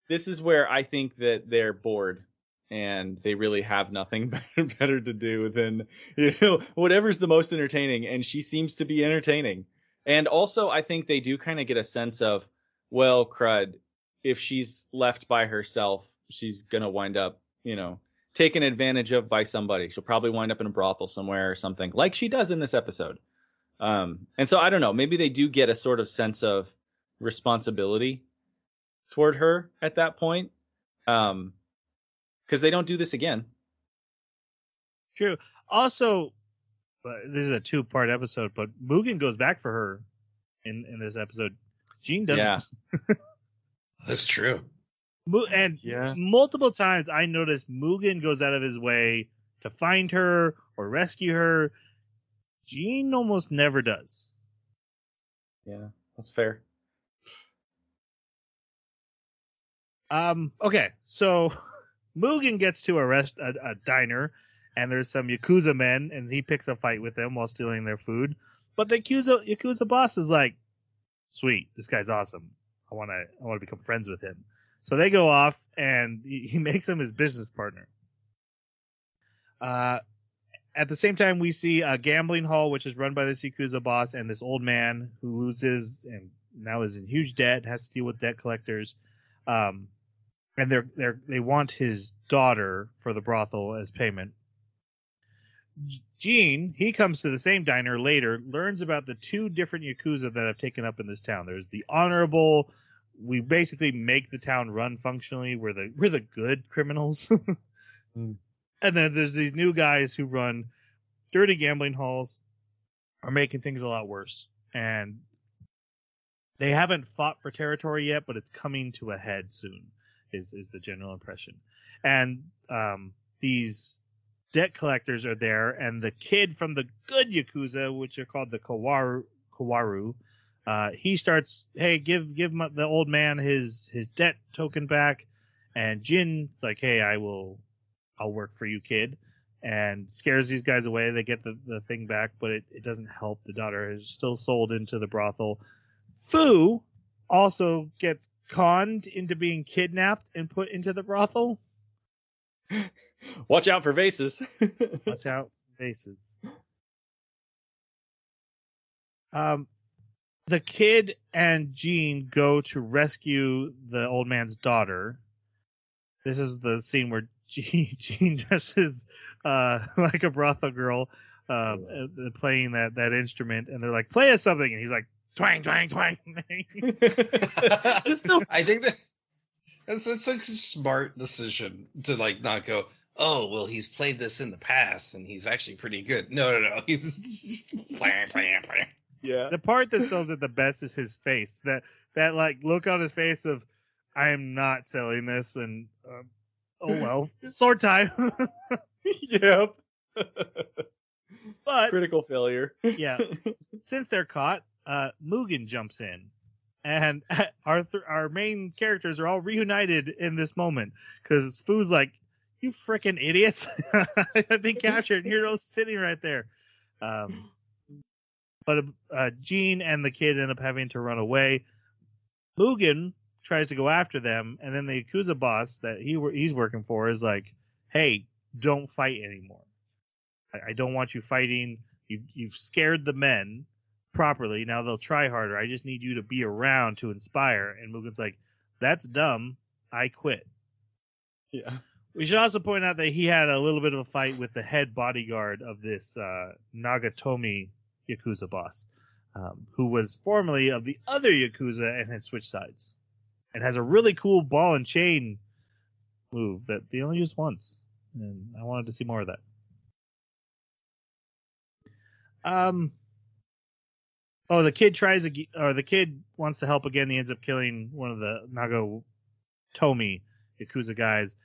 this is where I think that they're bored and they really have nothing better, better to do than you know whatever's the most entertaining. And she seems to be entertaining. And also, I think they do kind of get a sense of, well, crud, if she's left by herself, she's gonna wind up, you know, taken advantage of by somebody. She'll probably wind up in a brothel somewhere or something, like she does in this episode. Um, and so I don't know, maybe they do get a sort of sense of responsibility toward her at that point. Um, because they don't do this again. True. Also, this is a two part episode, but Mugen goes back for her in in this episode. Jin doesn't. Yeah. That's true. And Yeah. multiple times I noticed Mugen goes out of his way to find her or rescue her. Jin almost never does. Yeah, that's fair. Um. Okay. So Mugen gets to arrest a, a diner, and there's some yakuza men, and he picks a fight with them while stealing their food. But the yakuza yakuza boss is like, "Sweet, this guy's awesome. I want to I want to become friends with him." So they go off, and he, he makes him his business partner. Uh, at the same time, we see a gambling hall, which is run by this Yakuza boss and this old man who loses and now is in huge debt, has to deal with debt collectors. Um, and they're, they're, they want his daughter for the brothel as payment. Jin, he comes to the same diner later, learns about the two different Yakuza that have taken up in this town. There's the honorable, we basically make the town run functionally. We're the, we're the good criminals. Mm. And then there's these new guys who run dirty gambling halls, are making things a lot worse. And they haven't fought for territory yet, but it's coming to a head soon, is, is the general impression. And, um, these debt collectors are there, and the kid from the good Yakuza, which are called the Kawaru, Kawaru, uh, he starts, hey, give, give my, the old man his, his debt token back. And Jin's like, hey, I will, I'll work for you, kid. And scares these guys away. They get the, the thing back, but it, it doesn't help. The daughter is still sold into the brothel. Fu also gets conned into being kidnapped and put into the brothel. Watch out for vases. Watch out, faces. Um, the kid and Jin go to rescue the old man's daughter. This is the scene where Jin, Jin dresses uh, like a brothel girl, uh, playing that that instrument, and they're like, "Play us something," and he's like, "Twang, twang, twang." I think that that's, that's such a smart decision to like not go. Oh well, he's played this in the past and he's actually pretty good. No, no, no. He's just playing, playing, playing. yeah. the part that sells it the best is his face. That that like look on his face of, "I am not selling this," and uh, oh well, sword time. yep. but Critical failure. yeah, since they're caught, uh, Mugen jumps in, and our th- our main characters are all reunited in this moment because Fu's like, "You freaking idiots! I've been captured, and you're all sitting right there." Um, but uh, Jin and the kid end up having to run away. Mugen tries to go after them, and then the Yakuza boss that he he's working for is like, "Hey, don't fight anymore. I, I don't want you fighting. You you've scared the men." Properly. Now they'll try harder. I just need you to be around to inspire. And Mugen's like, that's dumb. I quit. Yeah. We should also point out that he had a little bit of a fight with the head bodyguard of this uh, Nagatomi Yakuza boss, um, who was formerly of the other Yakuza and had switched sides. And has a really cool ball and chain move that they only use once. And I wanted to see more of that. Um, Oh, the kid tries ag- or the kid wants to help again. He ends up killing one of the Nagatomi Yakuza guys.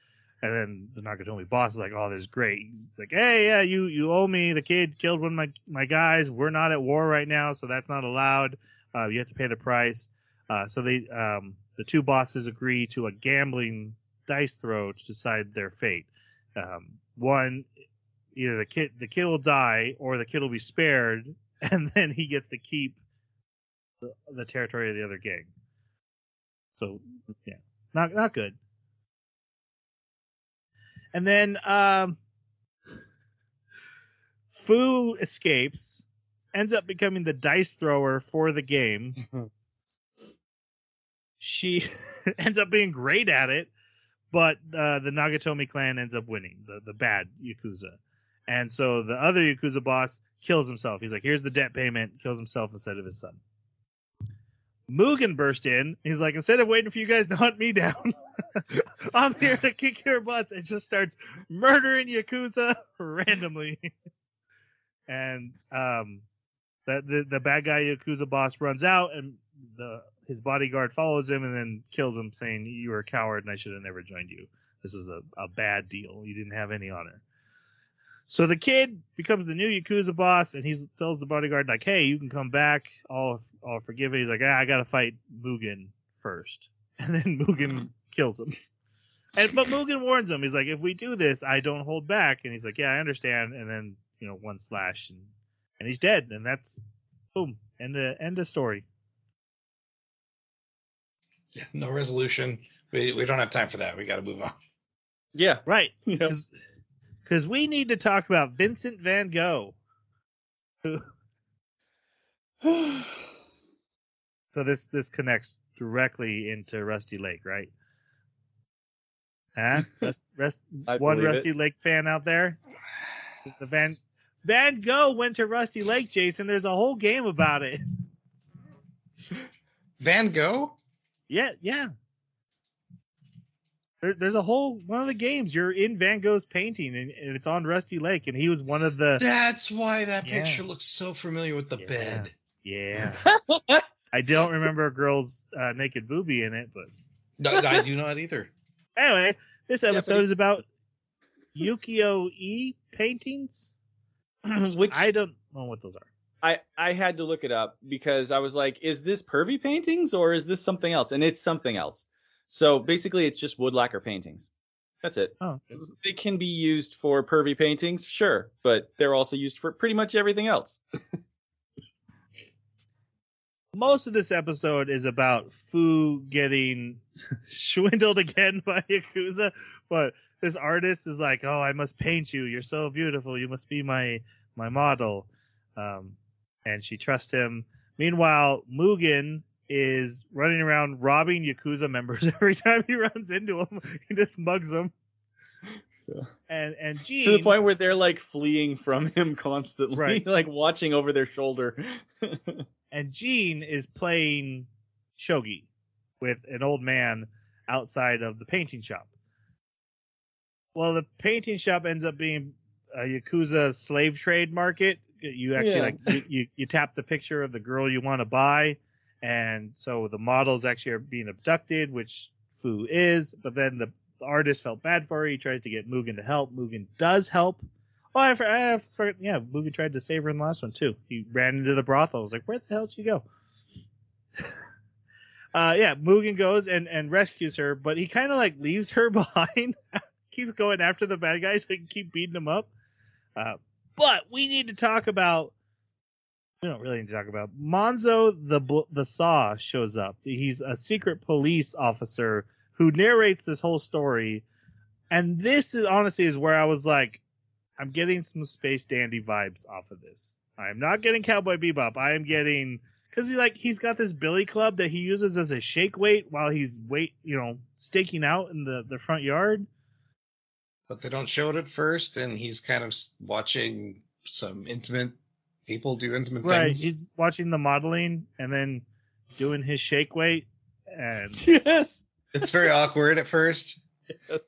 And then the Nagatomi boss is like, "Oh, this is great." He's like, "Hey, yeah, you you owe me. The kid killed one of my my guys. We're not at war right now, so that's not allowed. Uh, you have to pay the price." Uh, so they um, the two bosses agree to a gambling dice throw to decide their fate. Um, one, either the kid the kid will die or the kid will be spared, and then he gets to keep the, the territory of the other gang. So yeah, not not good. And then um, Fu escapes, ends up becoming the dice thrower for the game. She ends up being great at it, but uh, the Nagatomi clan ends up winning the the bad yakuza, and so the other yakuza boss kills himself. He's like, "Here's the debt payment." Kills himself instead of his son. Mugen burst in. He's like, instead of waiting for you guys to hunt me down, I'm here to kick your butts and just starts murdering Yakuza randomly. and um that the, the bad guy Yakuza boss runs out and the his bodyguard follows him and then kills him saying you were a coward and I should have never joined you. This was a, a bad deal. You didn't have any honor. So the kid becomes the new Yakuza boss, and he tells the bodyguard like, "Hey, you can come back. I'll all forgiven. He's like, ah, I gotta fight Mugen first, and then Mugen kills him. And but Mugen warns him. He's like, if we do this, I don't hold back. And he's like, yeah, I understand. And then you know, one slash, and and he's dead. And that's boom, end of end of story. No resolution. We we don't have time for that. We got to move on. Yeah. Right. Yep. Because we need to talk about Vincent Van Gogh. So this this connects directly into Rusty Lake, right? Huh? Rust, Rust, I one believe it. Rusty Lake fan out there? The Van Van Gogh went to Rusty Lake, Jason. There's a whole game about it. Van Gogh. Yeah, yeah. There, there's a whole one of the games. You're in Van Gogh's painting, and, and it's on Rusty Lake, and he was one of the. That's why that Yeah. picture looks so familiar with the Yeah. bed. Yeah. I don't remember a girl's uh, naked boobie in it, but No, I do not either. anyway, this but episode he- is about Yukio E paintings. Which I don't know what those are. I I had to look it up because I was like, is this pervy paintings or is this something else? And it's something else. So basically, it's just wood lacquer paintings. That's it. Oh, They can be used for pervy paintings, sure, but they're also used for pretty much everything else. most of this episode is about Fu getting swindled again by Yakuza, but this artist is like, "Oh, I must paint you. You're so beautiful. You must be my my model." Um, and she trusts him. Meanwhile, Mugen is running around robbing Yakuza members every time he runs into them. He just mugs them. So- And and Jin To the point where they're like fleeing from him constantly, Right. like watching over their shoulder. and Jin is playing shogi with an old man outside of the painting shop. Well, the painting shop ends up being a yakuza slave trade market. You actually Yeah. like you, you, you tap the picture of the girl you want to buy, and so the models actually are being abducted, which Fu is. But then the, artist felt bad for her. He tries to get Mugen to help. Mugen does help. Oh, I, for- I forgot. Yeah, Mugen tried to save her in the last one too. He ran into the brothel. I was like, where the hell did she go? uh, yeah, Mugen goes and, and rescues her, but he kind of like leaves her behind. Keeps going after the bad guys so he can keep beating them up. Uh, but we need to talk about. We don't really need to talk about Manzo the the Saw shows up. He's a secret police officer who narrates this whole story, and this is honestly is where I was like, I'm getting some Space Dandy vibes off of this. I'm not getting Cowboy Bebop. I am getting because he like he's got this billy club that he uses as a shake weight while he's wait you know staking out in the the front yard. But they don't show it at first, and he's kind of watching some intimate people do intimate Right. things. He's watching the modeling and then doing his shake weight and yes. It's very awkward at first. Yes.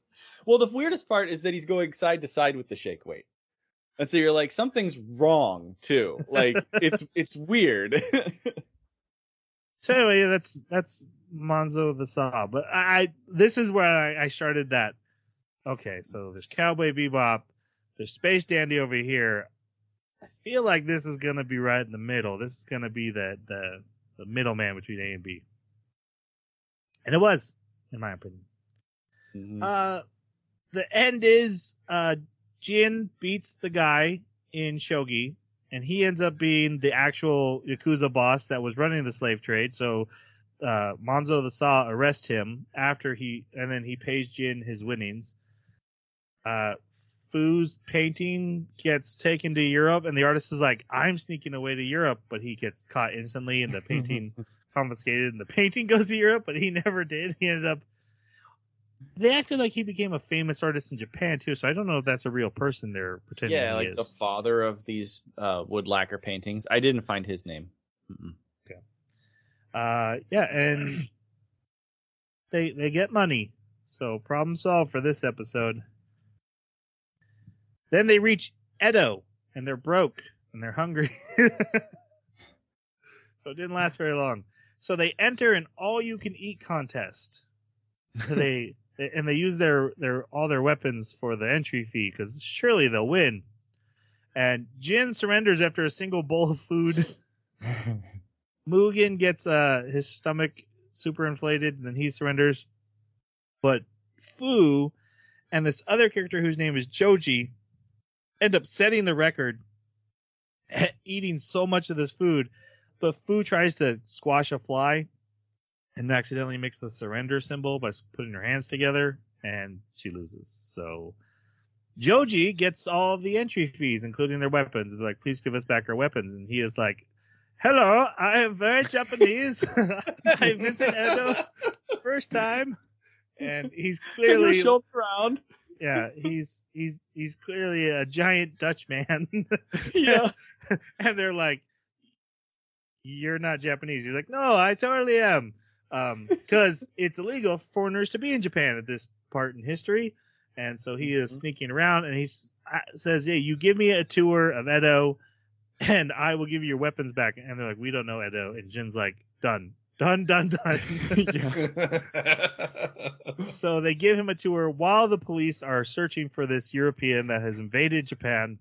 Well, the weirdest part is that he's going side to side with the shake weight. And so you're like, something's wrong too. Like it's it's weird. so anyway, that's that's Manzo the Saw. But I, I this is where I, I started that. Okay, so there's Cowboy Bebop, there's Space Dandy over here. I feel like this is gonna be right in the middle. This is gonna be the the the middleman between A and B. And it was, in my opinion. Mhm. Uh, the end is uh, Jin beats the guy in shogi, and he ends up being the actual yakuza boss that was running the slave trade. So uh, Manzo the Saw arrests him after he, and then he pays Jin his winnings. Uh, Fu's painting gets taken to Europe, and the artist is like, "I'm sneaking away to Europe," but he gets caught instantly, and the painting confiscated, and the painting goes to Europe, but he never did. He ended up they acted like he became a famous artist in Japan too, so I don't know if that's a real person they're pretending yeah, he like is. the father of these uh, wood lacquer paintings. I didn't find his name. Mm-mm. Uh, yeah, and they they get money, so problem solved for this episode. Then they reach Edo, and they're broke and they're hungry, so it didn't last very long. So they enter an all-you-can-eat contest. They, and they use their their all their weapons for the entry fee because surely they'll win. And Jin surrenders after a single bowl of food. Mugen gets uh his stomach super inflated and then he surrenders. But Fu and this other character whose name is Joji end up setting the record eating so much of this food. But Fu tries to squash a fly and accidentally makes the surrender symbol by putting her hands together and she loses. So Joji gets all the entry fees, including their weapons. They're like, please give us back our weapons. And he is like, hello, I am very Japanese. I visit Edo first time. And he's clearly show around. Yeah, he's he's he's clearly a giant Dutch man. Yeah. and they're like, "You're not Japanese." He's like, "No, I totally am." Um, because it's illegal for foreigners to be in Japan at this part in history, and so he is Mhm. sneaking around, and he uh, says, "Yeah, you give me a tour of Edo, and I will give you your weapons back." And they're like, "We don't know Edo," and Jin's like, "Done, done, done, done." so they give him a tour while the police are searching for this European that has invaded Japan.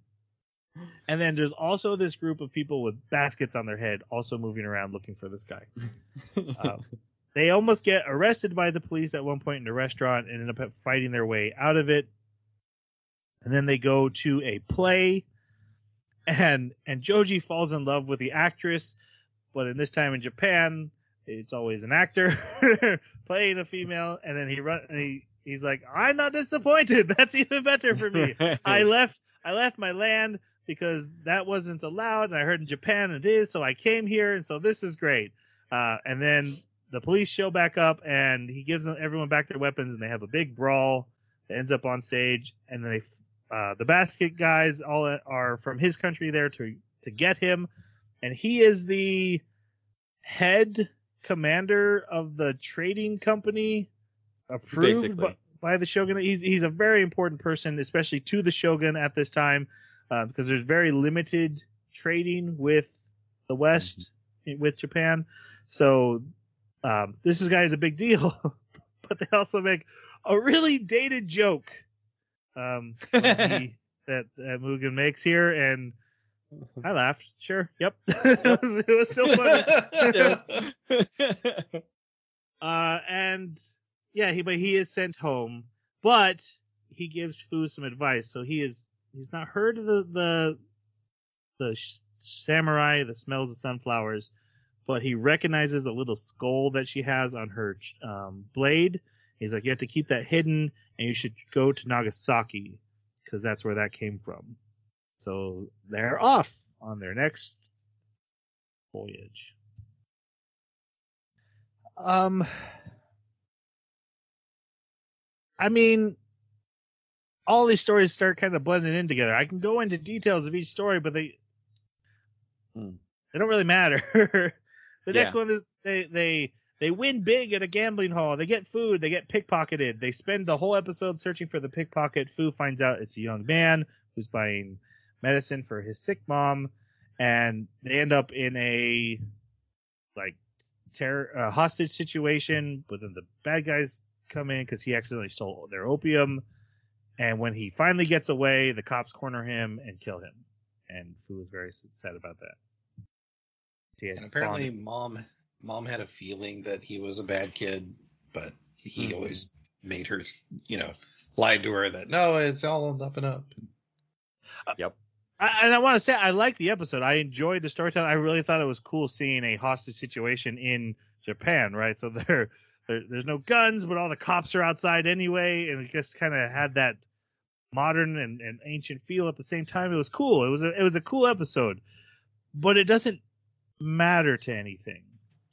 And then there's also this group of people with baskets on their head also moving around looking for this guy. Um, they almost get arrested by the police at one point in a restaurant and end up fighting their way out of it. And then they go to a play and and Joji falls in love with the actress, but in this time in Japan, it's always an actor playing a female and then he run and he he's like, "I'm not disappointed. That's even better for me." I left I left my land because that wasn't allowed, and I heard in Japan it is, so I came here, and so this is great. Uh, and then the police show back up, and he gives them, everyone back their weapons, and they have a big brawl that ends up on stage, and then they uh, the basket guys all are from his country there to to get him, and he is the head commander of the trading company approved Basically. by, by the shogun. He's he's a very important person, especially to the shogun at this time, uh, because there's very limited trading with the West with Japan. So um, this is guy is a big deal, but they also make a really dated joke um, he- that that Mugen makes here, and I laughed. Sure, yep, it, was, it was still funny. Uh, and yeah, he but he is sent home, but he gives Fu some advice. So he is he's not heard of the the the sh- samurai that smells of sunflowers, but he recognizes a little skull that she has on her um, blade. He's like, you have to keep that hidden, and you should go to Nagasaki because that's where that came from. So they're off on their next voyage. Um, I mean, all these stories start kind of blending in together. I can go into details of each story, but they Hmm. they don't really matter. the next one is they they they win big at a gambling hall. They get food. They get pickpocketed. They spend the whole episode searching for the pickpocket. Fu finds out it's a young man who's buying medicine for his sick mom, and they end up in a like terror uh, hostage situation. But then the bad guys come in because he accidentally stole their opium. And when he finally gets away, the cops corner him and kill him. And Fu was very sad about that. And apparently, bonded- mom mom had a feeling that he was a bad kid, but he Mhm. always made her, you know, lied to her that no, it's all on the up and up. I, and I want to say I like the episode. I enjoyed the storytelling. I really thought it was cool seeing a hostage situation in Japan, right? So there, there there's no guns, but all the cops are outside anyway, and it just kind of had that modern and, and ancient feel at the same time. It was cool. It was a, it was a cool episode, but it doesn't matter to anything.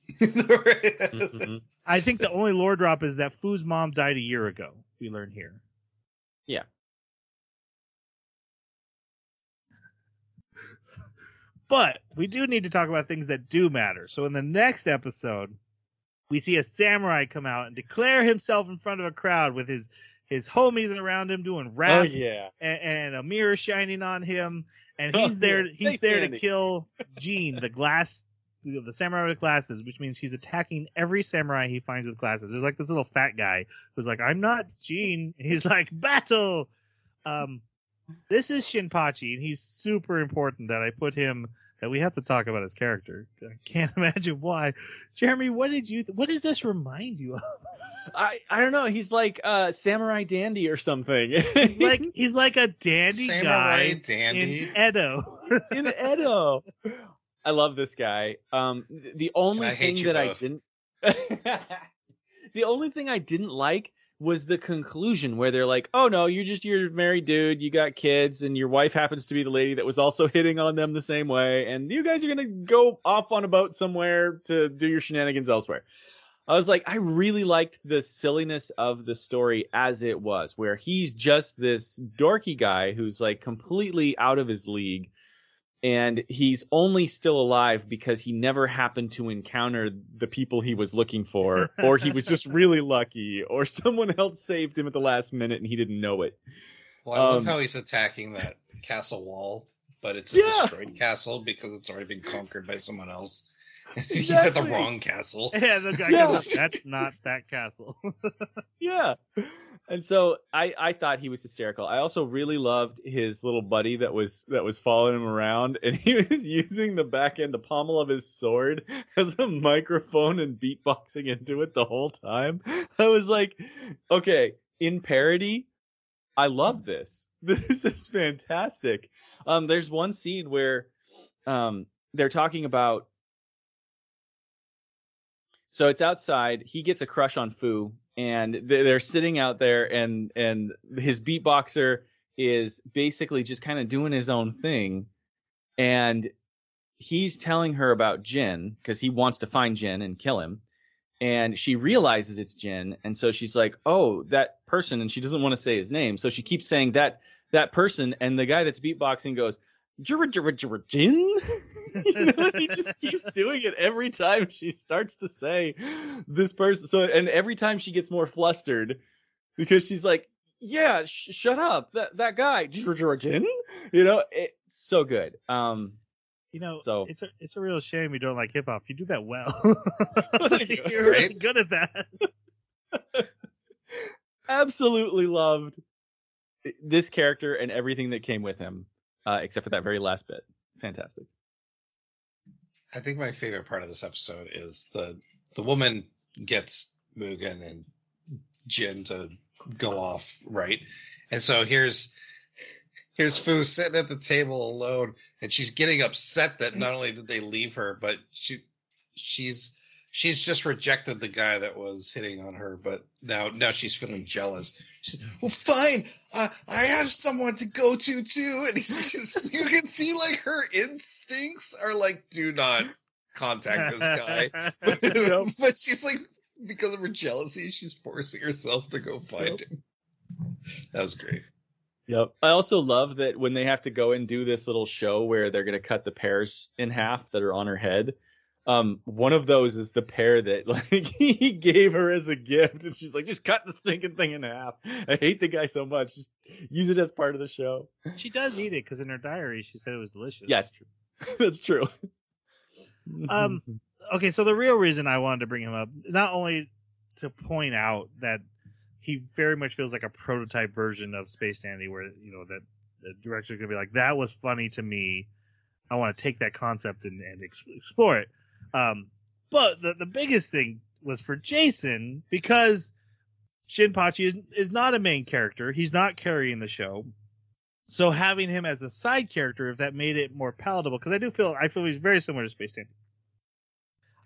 Mhm. I think the only lore drop is that Fu's mom died a year ago. We learn here. Yeah. But we do need to talk about things that do matter. So in the next episode, we see a samurai come out and declare himself in front of a crowd with his his homies around him doing rap Oh yeah. and, and a mirror shining on him, and Oh, he's there. yeah, he's there to kill Jin, the glass, the samurai with glasses, which means he's attacking every samurai he finds with glasses. There's like this little fat guy who's like, "I'm not Jin." He's like, "Battle." Um, this is Shinpachi, and he's super important that I put him that we have to talk about his character. I can't imagine why. Jeremy, what did you? Th- what does this remind you of? I I don't know. He's like uh samurai dandy or something. He's like he's like a dandy Samurai guy dandy. in Edo. in Edo. I love this guy. Um, the only thing that both. I didn't, the only thing I didn't like was the conclusion where they're like, "Oh no, you're just you're married dude, you got kids, and your wife happens to be the lady that was also hitting on them the same way, and you guys are gonna go off on a boat somewhere to do your shenanigans elsewhere." I was like, I really liked the silliness of the story as it was, where he's just this dorky guy who's like completely out of his league and he's only still alive because he never happened to encounter the people he was looking for, or he was just really lucky, or someone else saved him at the last minute and he didn't know it. Well, I love Um, how he's attacking that castle wall, but it's a Yeah. destroyed castle because it's already been conquered by someone else. he's at the wrong castle. yeah, the guy Yeah. goes, that's not that castle. Yeah. And so I, I thought he was hysterical. I also really loved his little buddy that was that was following him around, and he was using the back end, the pommel of his sword, as a microphone and beatboxing into it the whole time. I was like, okay, in parody, I love this. This is fantastic. Um, there's one scene where um they're talking about so it's outside. He gets a crush on Fu, and they- they're sitting out there, and and his beatboxer is basically just kind of doing his own thing, and he's telling her about Jin because he wants to find Jin and kill him, and she realizes it's Jin, and so she's like, "Oh, that person," and she doesn't want to say his name, so she keeps saying that that person, and the guy that's beatboxing goes. Jin? you know, he just keeps doing it every time she starts to say this person. So, and every time she gets more flustered because she's like, "Yeah, sh- shut up, that that guy, Jin." You know, it's so good. Um, You know, So- it's a it's a real shame you don't like hip hop. You do that well. You. You're really Right? good at that. absolutely loved this character and everything that came with him, uh, except for that very last bit. Fantastic. I think my favorite part of this episode is the the woman gets Mugen and Jin to go off, right? And so here's here's Fu sitting at the table alone, and she's getting upset that not only did they leave her, but she she's she's just rejected the guy that was hitting on her, but now now she's feeling jealous. She's well, fine. I I have someone to go to too, and just you can see like her instincts are like, do not contact this guy. But she's like, because of her jealousy, she's forcing herself to go find him. That was great. Yep. I also love that when they have to go and do this little show where they're going to cut the pears in half that are on her head. Um, one of those is the pair that like he gave her as a gift, and she's like, "Just cut the stinking thing in half." I hate the guy so much. Just use it as part of the show. she does eat it because in her diary she said it was delicious. Yeah, it's true. That's true. Um, okay, so the real reason I wanted to bring him up, not only to point out that he very much feels like a prototype version of Space Dandy, where you know that the director's gonna be like, "That was funny to me. I want to take that concept and, and ex- explore it." Um, but the the biggest thing was for Jason because Shinpachi is is not a main character. He's not carrying the show. So having him as a side character, if that made it more palatable, because I do feel I feel he's very similar to Space Dandy.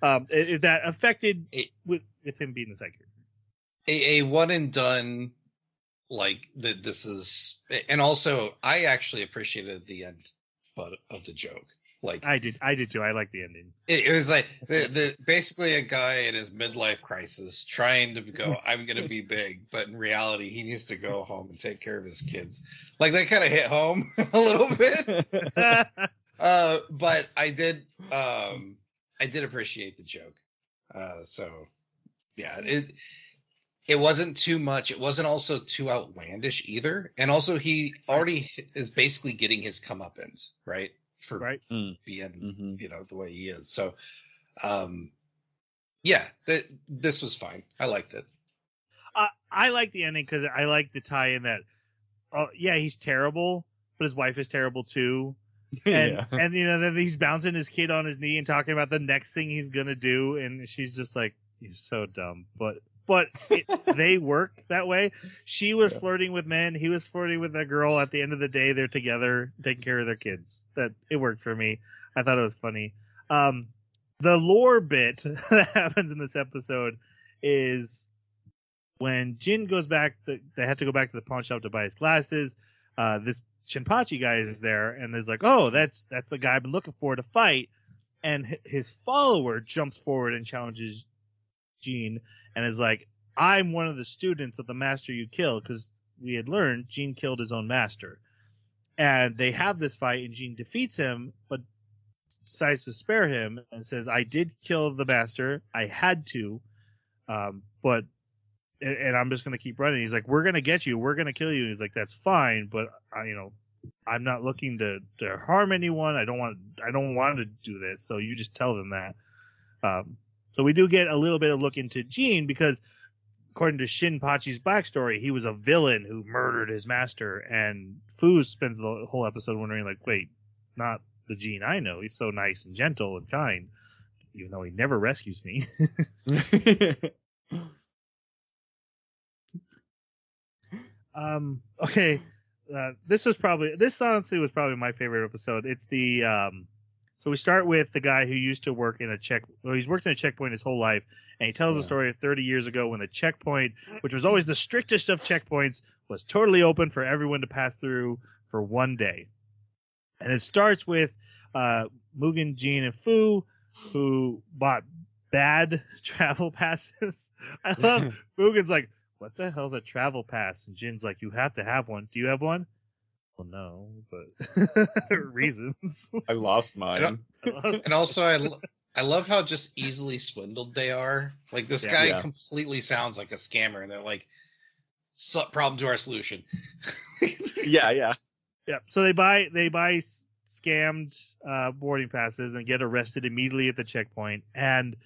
Um, if that affected It- with with him being the side character. A, a one and done, like that. This is, and also I actually appreciated the end, but of the joke. Like I did, I did too. I like the ending. it, it was like the, the basically a guy in his midlife crisis trying to go i'm gonna be big but in reality he needs to go home and take care of his kids like that kind of hit home a little bit uh but i did um i did appreciate the joke uh so yeah it it wasn't too much it wasn't also too outlandish either and also he already is basically getting his comeuppance right for right. being Mhm. you know the way he is so um yeah th- this was fine i liked it I I like the ending because I like the tie-in that, oh yeah, he's terrible, but his wife is terrible too, and yeah. and you know then he's bouncing his kid on his knee and talking about the next thing he's gonna do, and she's just like, "You're so dumb," but but it, they work that way. She was Yeah. flirting with men, he was flirting with a girl. At the end of the day, they're together, taking care of their kids. That it worked for me. I thought it was funny. Um, the lore bit that happens in this episode is when Jin goes back. The, they have to go back to the pawn shop to buy his glasses. Uh, this Shinpachi guy is there and is like, "Oh, that's that's the guy I've been looking for to fight." And his follower jumps forward and challenges Jin and is like, "I'm one of the students of the master you killed," because we had learned Jin killed his own master. And they have this fight, and Jin defeats him, but decides to spare him and says, "I did kill the master. I had to, um, but." And and I'm just gonna keep running. He's like, "We're gonna get you. We're gonna kill you." He's like, "That's fine, but I, you know, I'm not looking to, to harm anyone. I don't want I don't want to do this. So you just tell them that. Um, so we do get a little bit of look into Jin because according to Shinpachi's backstory, he was a villain who murdered his master. And Fu spends the whole episode wondering, like, wait, not the Jin I know. He's so nice and gentle and kind, even though he never rescues me. Um, okay. Uh, this was probably this honestly was probably my favorite episode. It's the um, so we start with the guy who used to work in a check. Well, he's worked in a checkpoint his whole life, and he tells the story of 30 years ago when the checkpoint, which was always the strictest of checkpoints, was totally open for everyone to pass through for one day. And it starts with uh, Mugen, Jin, and Fu, who bought bad travel passes. I love Mugen's like, what the hell's a travel pass? And Jin's like, you have to have one. Do you have one? Well, no, but reasons. I lost mine. don't- And also, I, lo- I love how just easily swindled they are. Like this Yeah. guy Yeah. completely sounds like a scammer, and they're like, "So- "Problem to our solution." yeah, yeah. yeah. So they buy they buy scammed uh, boarding passes and get arrested immediately at the checkpoint. And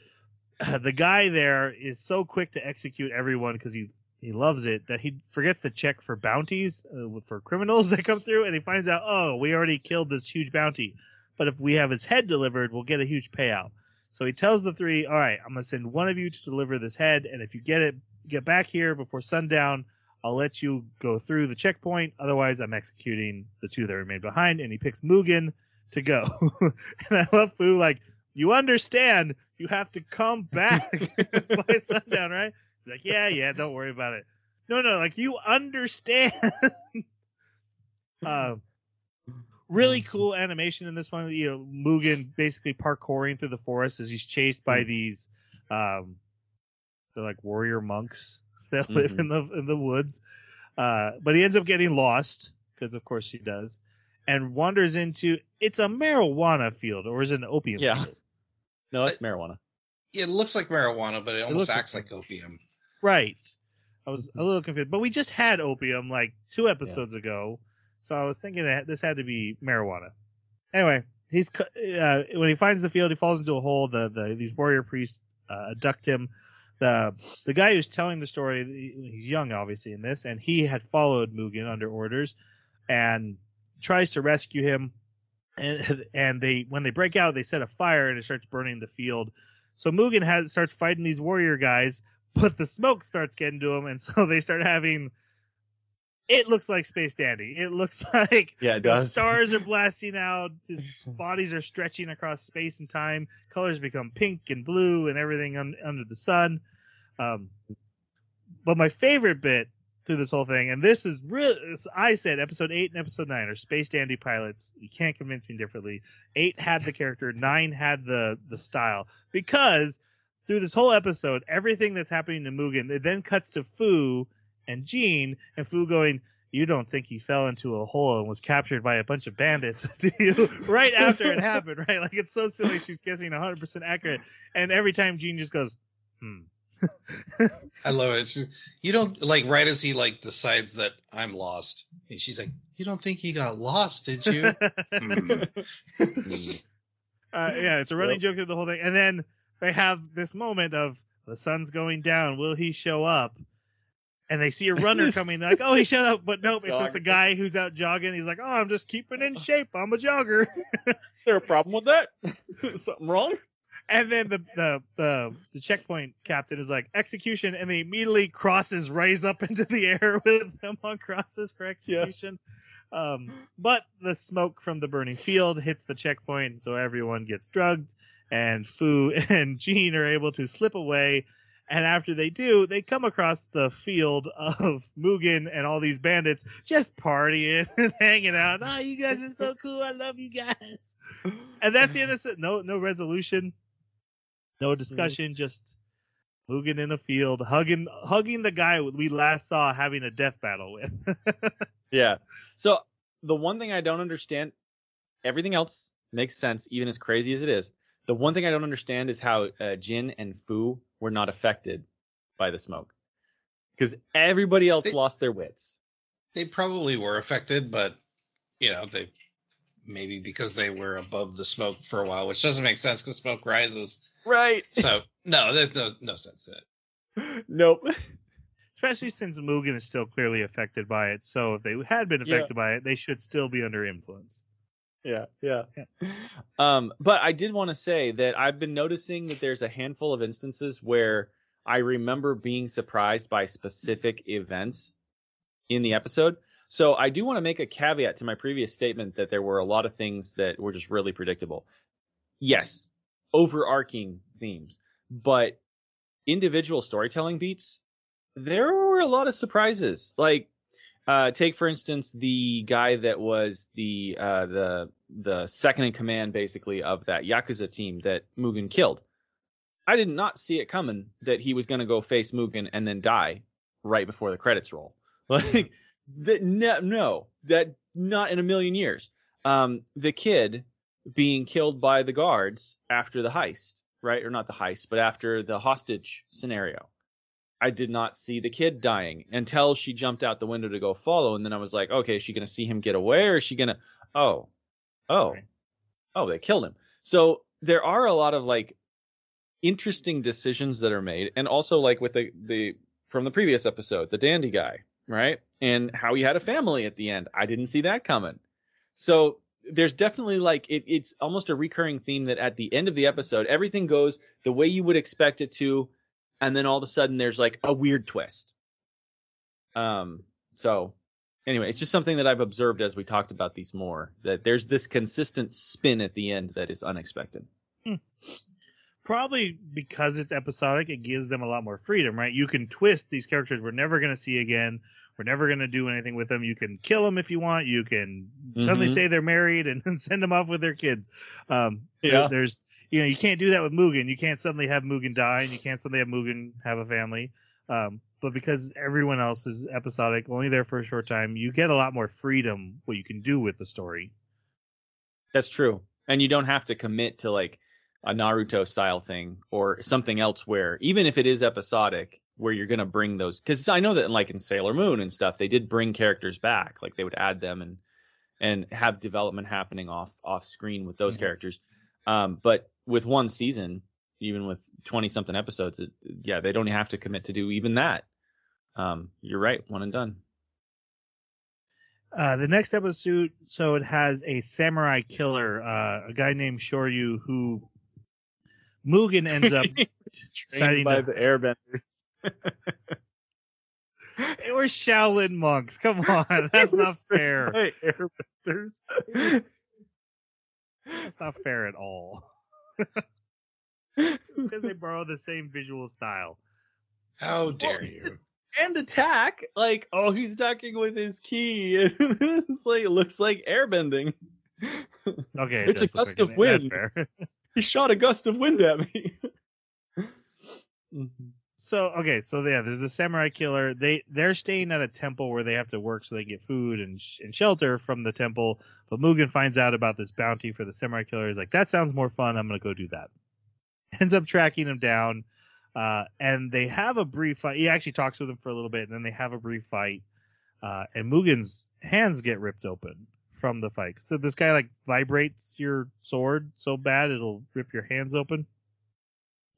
uh, the guy there is so quick to execute everyone because he he loves it that he forgets to check for bounties uh, for criminals that come through, and he finds out, oh, we already killed this huge bounty, but if we have his head delivered, we'll get a huge payout. So he tells the three, all right, I'm gonna send one of you to deliver this head, and if you get it, get back here before sundown. I'll let you go through the checkpoint. Otherwise, I'm executing the two that remain behind. And he picks Mugen to go. and I love Fu like, you understand you have to come back by sundown, right? He's like, yeah, yeah, don't worry about it. No, no, like you understand. um, really cool animation in this one. You know, Mugen basically parkouring through the forest as he's chased by these, um, they're like warrior monks that live Mhm. in the in the woods. Uh, but he ends up getting lost because, of course, he does, and wanders into it's a marijuana field or is it an opium Yeah. field? No, it's marijuana. it looks like marijuana, but it almost looks acts like- like opium. Right. I was a little confused, but we just had opium like two episodes ago, so I was thinking that this had to be marijuana. Anyway, he's uh, when he finds the field, he falls into a hole. The the these warrior priests uh, abduct him. The the guy who's telling the story, he's young, obviously in this, and he had followed Mugen under orders, and tries to rescue him. And and they when they break out, they set a fire and it starts burning the field. So Mugen has starts fighting these warrior guys, but the smoke starts getting to him, and so they start having. It looks like Space Dandy. It looks like Yeah, it the does. stars are blasting out. His bodies are stretching across space and time. Colors become pink and blue and everything un- under the sun. Um, but my favorite bit through this whole thing, and this is really, I said episode eight and episode nine are Space Dandy pilots. You can't convince me differently. Eight had the character, nine had the the style because through this whole episode, everything that's happening to Mugen, it then cuts to Fu and Jin, and Fu going, "You don't think he fell into a hole and was captured by a bunch of bandits, do you?" right after it happened, right? Like it's so silly. She's guessing 100 percent accurate, and every time Jin just goes, "Hmm." I love it. It's just- you don't like right as he like decides that I'm lost, and she's like, "You don't think he got lost, did you?" Hmm. Mm. uh, yeah, it's a running Yep. joke through the whole thing. And then they have this moment of the sun's going down. Will he show up? and they see a runner coming. They're like, oh, he shut up, but nope, it's just a guy who's out jogging. He's like, oh, I'm just keeping in shape. I'm a jogger. Is there a problem with that? Something wrong? And then the, the the the checkpoint captain is like execution, and they immediately crosses raise up into the air with them on crosses for execution. Um, but the smoke from the burning field hits the checkpoint, so everyone gets drugged, and Fu and Jin are able to slip away. And after they do, they come across the field of Mugen and all these bandits just partying and hanging out. Oh, you guys are so cool! I love you guys. And that's the end of it. No, no resolution, no mm-hmm. discussion. Just Mugen in a field, hugging, hugging the guy we last saw having a death battle with. Yeah. So the one thing I don't understand, everything else makes sense, even as crazy as it is. The one thing I don't understand is how uh, Jin and Fu were not affected by the smoke, because everybody else They- lost their wits. They probably were affected, but you know they maybe because they were above the smoke for a while, which doesn't make sense because smoke rises. Right. So no, there's no no sense in it. nope. Especially since Mugen is still clearly affected by it. So if they had been Yeah. affected by it, they should still be under influence. Yeah, yeah. Um, but I did want to say that I've been noticing that there's a handful of instances where I remember being surprised by specific events in the episode. So I do want to make a caveat to my previous statement that there were a lot of things that were just really predictable. Yes, overarching themes, but individual storytelling beats, there were a lot of surprises. Like uh, take for instance the guy that was the uh, the the second in command basically of that yakuza team that Mugen killed. I did not see it coming that he was going to go face Mugen and then die right before the credits roll. Like that no, no that not in a million years. Um, the kid being killed by the guards after the heist, right? Or not the heist, but after the hostage scenario. I did not see the kid dying until she jumped out the window to go follow, and then I was like, okay, is she gonna see him get away, or is she gonna? Oh, oh, oh, they killed him. So there are a lot of like interesting decisions that are made, and also like with the the from the previous episode, the dandy guy, right, and how he had a family at the end. I didn't see that coming. So there's definitely like it, it's almost a recurring theme that at the end of the episode, everything goes the way you would expect it to, and then all of a sudden there's like a weird twist. Um, so anyway, it's just something that I've observed as we talked about these more that there's this consistent spin at the end that is unexpected. Probably because it's episodic, it gives them a lot more freedom, right? You can twist these characters we're never going to see again. We're never going to do anything with them. You can kill them if you want. You can suddenly Mhm. say they're married and then send them off with their kids. Um, Yeah. there's, you know, you can't do that with Mugen. You can't suddenly have Mugen die and you can't suddenly have Mugen have a family. Um, but because everyone else is episodic, only there for a short time, you get a lot more freedom what you can do with the story. That's true. And you don't have to commit to like a Naruto style thing or something else where even if it is episodic where you're going to bring those cuz I know that like in Sailor Moon and stuff they did bring characters back like they would add them and and have development happening off off screen with those Mhm. characters. Um but with one season even with 20 something episodes it, yeah they don't have to commit to do even that. Um you're right one and done. Uh, the next episode, so it has a samurai killer, uh, a guy named Shoryu who Mugen ends up deciding by the airbenders. They were Shaolin monks. Come on, that's not fair. Airbenders. That's not fair at all. Because they borrow the same visual style. How dare you? and attack. Like, oh, he's attacking with his key. it's like it looks like airbending. Okay, It's a gust like of wind. He shot a gust of wind at me. Mhm. So okay, so yeah, there's the samurai killer. They they're staying at a temple where they have to work so they get food and sh- and shelter from the temple. But Mugen finds out about this bounty for the samurai killer. He's like, that sounds more fun. I'm gonna go do that. Ends up tracking him down, uh, and they have a brief fight. He actually talks with him for a little bit, and then they have a brief fight. Uh, and Mugen's hands get ripped open from the fight. So this guy like vibrates your sword so bad it'll rip your hands open.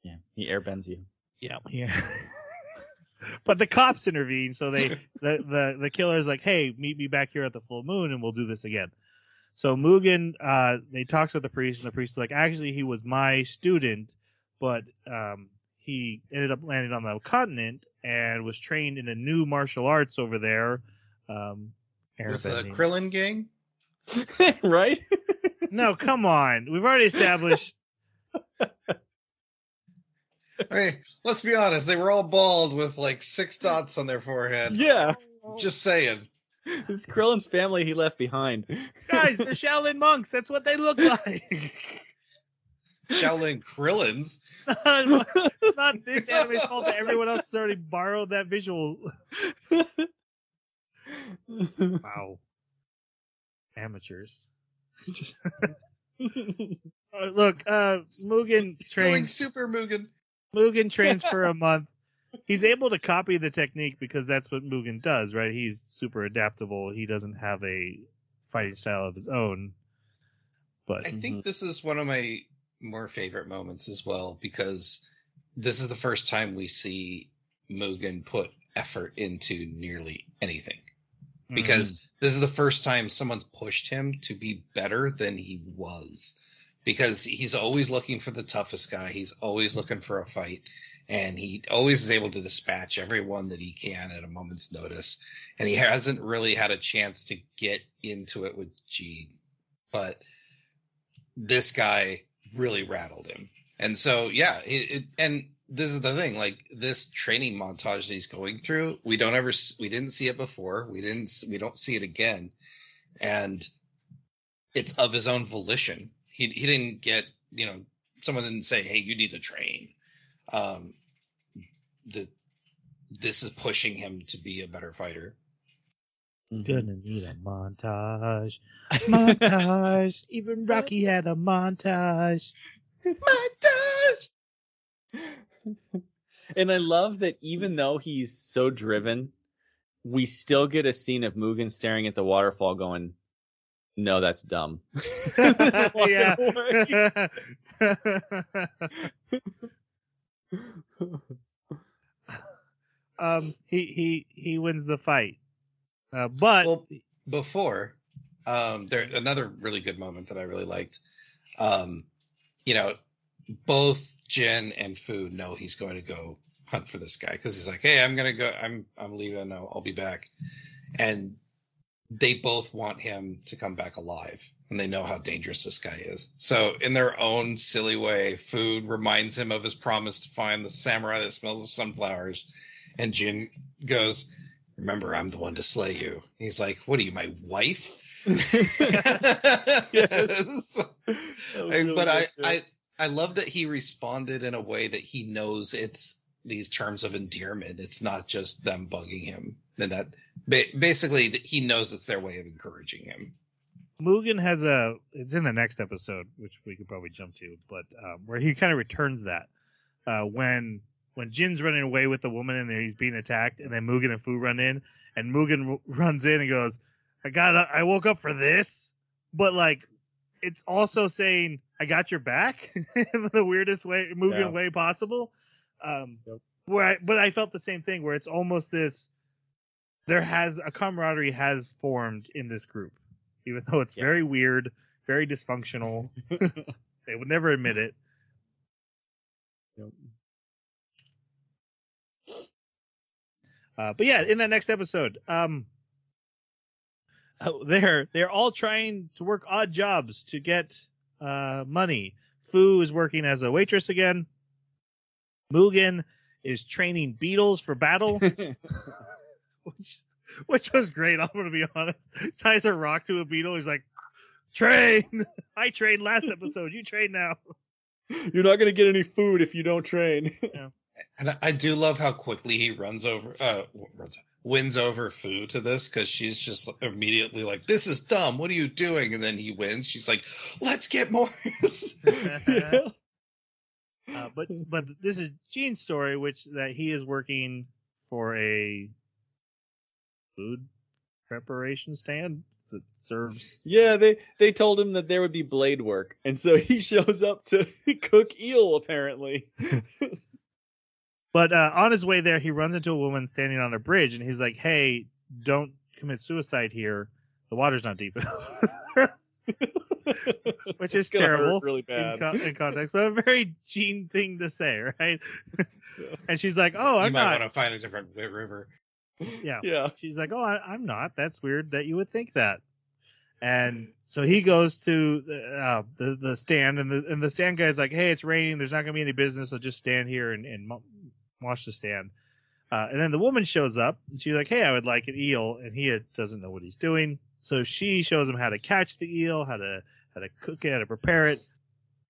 Yeah, he airbends you. Yeah. Yeah. but the cops intervene, so they the the the killer's like, "Hey, meet me back here at the full moon, and we'll do this again." So Mugen, uh, they talks with the priest, and the priest is like, "Actually, he was my student, but um, he ended up landing on the continent and was trained in a new martial arts over there." Um, With the airbending. Krillin gang? right? no, come on, we've already established. I mean, let's be honest, they were all bald with like six dots on their forehead. yeah. Just saying. It's Krillin's family he left behind. Guys, they're Shaolin monks. That's what they look like. Shaolin Krillins. It's not this anime's fault that everyone else has already borrowed that visual. Wow. Amateurs. Uh, Look, uh, Mugen He's going super Mugen. Mugen trains for a month. He's able to copy the technique because that's what Mugen does, right? He's super adaptable. He doesn't have a fighting style of his own. But I think mm-hmm. this is one of my more favorite moments as well because this is the first time we see Mugen put effort into nearly anything. Because mm-hmm. this is the first time someone's pushed him to be better than he was. Because he's always looking for the toughest guy. He's always looking for a fight. And he always is able to dispatch everyone that he can at a moment's notice. And he hasn't really had a chance to get into it with Jin. But this guy really rattled him. And so, yeah, it, it, and this is the thing, like this training montage that he's going through, we don't ever, we didn't see it before. We didn't, we don't see it again. And it's of his own volition. He, he didn't get, you know, someone didn't say, Hey, you need to train. Um, the, this is pushing him to be a better fighter. Gonna need a montage. Montage. Even Rocky had a montage. Montage! and I love that even though he's so driven, we still get a scene of Mugen staring at the waterfall going, No, that's dumb. yeah. um, he he he wins the fight, uh, but Well, before, um, there another really good moment that I really liked. Um, you know, both Jin and Fu know he's going to go hunt for this guy because he's like, "Hey, I'm gonna go. I'm I'm leaving. I'll, I'll be back," and they both want him to come back alive, and they know how dangerous this guy is. So, in their own silly way, food reminds him of his promise to find the samurai that smells of sunflowers, and Jin goes. Remember, I'm the one to slay you. He's like, "What are you, my wife?" Yes. I- but I, I I love that he responded in a way that he knows it's these terms of endearment. It's not just them bugging him, and that ba- basically he knows it's their way of encouraging him. Mugen has a. It's in the next episode, which we could probably jump to, but um, where he kind of returns that uh, when when Jin's running away with the woman and he's being attacked, and then Mugen and Fu run in, and Mugen r- runs in and goes, "I got, I woke up for this," but like, it's also saying, "I got your back" in the weirdest way, Mugen Yeah. way possible. Um, Yep. where, I, but I felt the same thing, where it's almost this. There has a camaraderie has formed in this group, even though it's Yeah. very weird, very dysfunctional. they would never admit it. Yep. Uh, but yeah, in that next episode, um, oh, they're they're all trying to work odd jobs to get uh, money. Fu is working as a waitress again. Mugen is training beetles for battle, which which was great. I'm gonna be honest. Ties a rock to a beetle. He's like, "Train! I trained last episode. You train now." You're not gonna get any food if you don't train. And I, I do love how quickly he runs over, uh, runs, wins over Fu to this because she's just immediately like, "This is dumb. What are you doing?" And then he wins. She's like, "Let's get more." Yeah. Uh, but but this is Jin's story, which that he is working for a food preparation stand that serves. Yeah, they they told him that there would be blade work, and so he shows up to cook eel. Apparently, But uh, on his way there, he runs into a woman standing on a bridge, and he's like, "Hey, don't commit suicide here. The water's not deep enough." Which is It's gonna hurt terrible really in, bad. co- in context, but a very Jin thing to say, right? and she's like, "Oh, I'm might not." want to find a different river. Yeah. yeah. She's like, "Oh, I, I'm not. That's weird that you would think that." And so he goes to the, uh, the the stand, and the and the stand guy's like, "Hey, it's raining. There's not gonna be any business, so just stand here and and watch the stand." Uh, and then the woman shows up, and she's like, "Hey, I would like an eel," and he doesn't know what he's doing. So she shows him how to catch the eel, how to how to cook it, how to prepare it.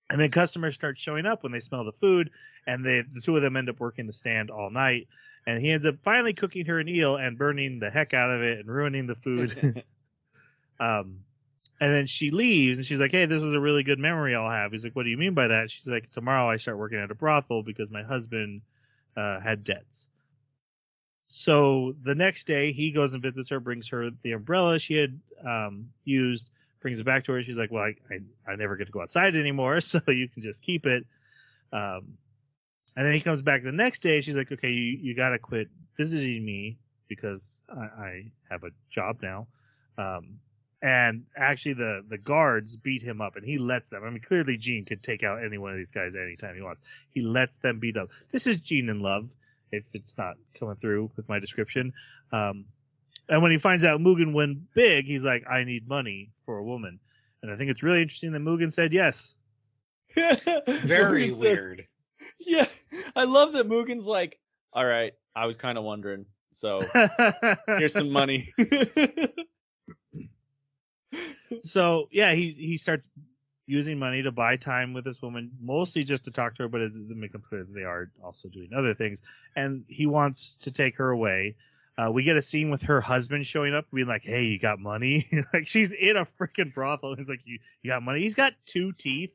And then customers start showing up when they smell the food, and they, the two of them end up working the stand all night. And he ends up finally cooking her an eel and burning the heck out of it and ruining the food. um, and then she leaves and she's like, "Hey, this was a really good memory I'll have." He's like, "What do you mean by that?" She's like, "Tomorrow I start working at a brothel because my husband uh, had debts." So the next day he goes and visits her, brings her the umbrella she had um, used, brings it back to her. She's like, "Well, I, I I never get to go outside anymore, so you can just keep it." Um, and then he comes back the next day. She's like, "Okay, you you got to quit visiting me because I, I have a job now." Um, and actually, the the guards beat him up, and he lets them. I mean, clearly, Jin could take out any one of these guys anytime he wants. He lets them beat up. This is Jin in love. If it's not coming through with my description, um, and when he finds out Mugen went big, he's like, "I need money for a woman," and I think it's really interesting that Mugen said yes. Very Mugen says- weird. yeah. I love that Mugen's like, all right, I was kind of wondering. So here's some money. so yeah, he he starts using money to buy time with this woman, mostly just to talk to her, but it make it clear that they are also doing other things. And he wants to take her away. Uh, we get a scene with her husband showing up, being like, "Hey, you got money?" like she's in a freaking brothel. He's like, "You you got money?" He's got two teeth.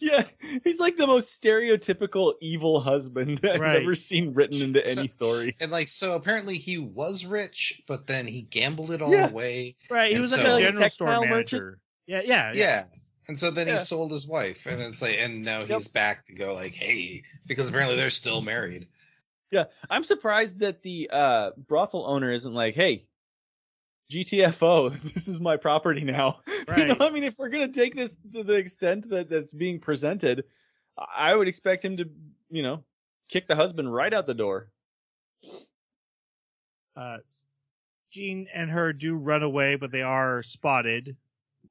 Yeah. He's like the most stereotypical evil husband I've Right. ever seen written into So- any story. And like, so apparently he was rich, but then he gambled it all Yeah. away. Right. He And was like so- a Like a general store textile manager. Yeah, yeah, Yeah. And so then Yeah. he sold his wife, and it's like, and now Yep. he's back to go like, hey, because apparently they're still married. Yeah, I'm surprised that the uh, brothel owner isn't like, "Hey, GTFO, this is my property now." You know, I mean, if we're gonna take this to the extent that that's being presented, I would expect him to, you know, kick the husband right out the door. uh, Jin and her do run away, but they are spotted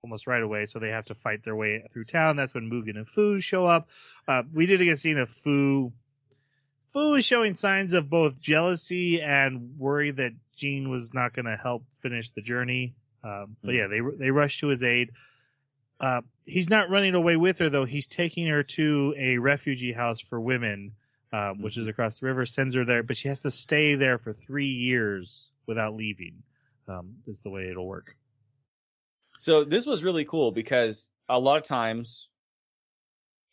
almost right away, so they have to fight their way through town. That's when Mugen and Fu show up. Uh, we did get a scene of Fu. Fu was showing signs of both jealousy and worry that Jin was not going to help finish the journey. Um, but yeah, they they rush to his aid. Uh, he's not running away with her though. He's taking her to a refugee house for women, um, which is across the river. Sends her there, but she has to stay there for three years without leaving. Um, is the way it'll work. So this was really cool because a lot of times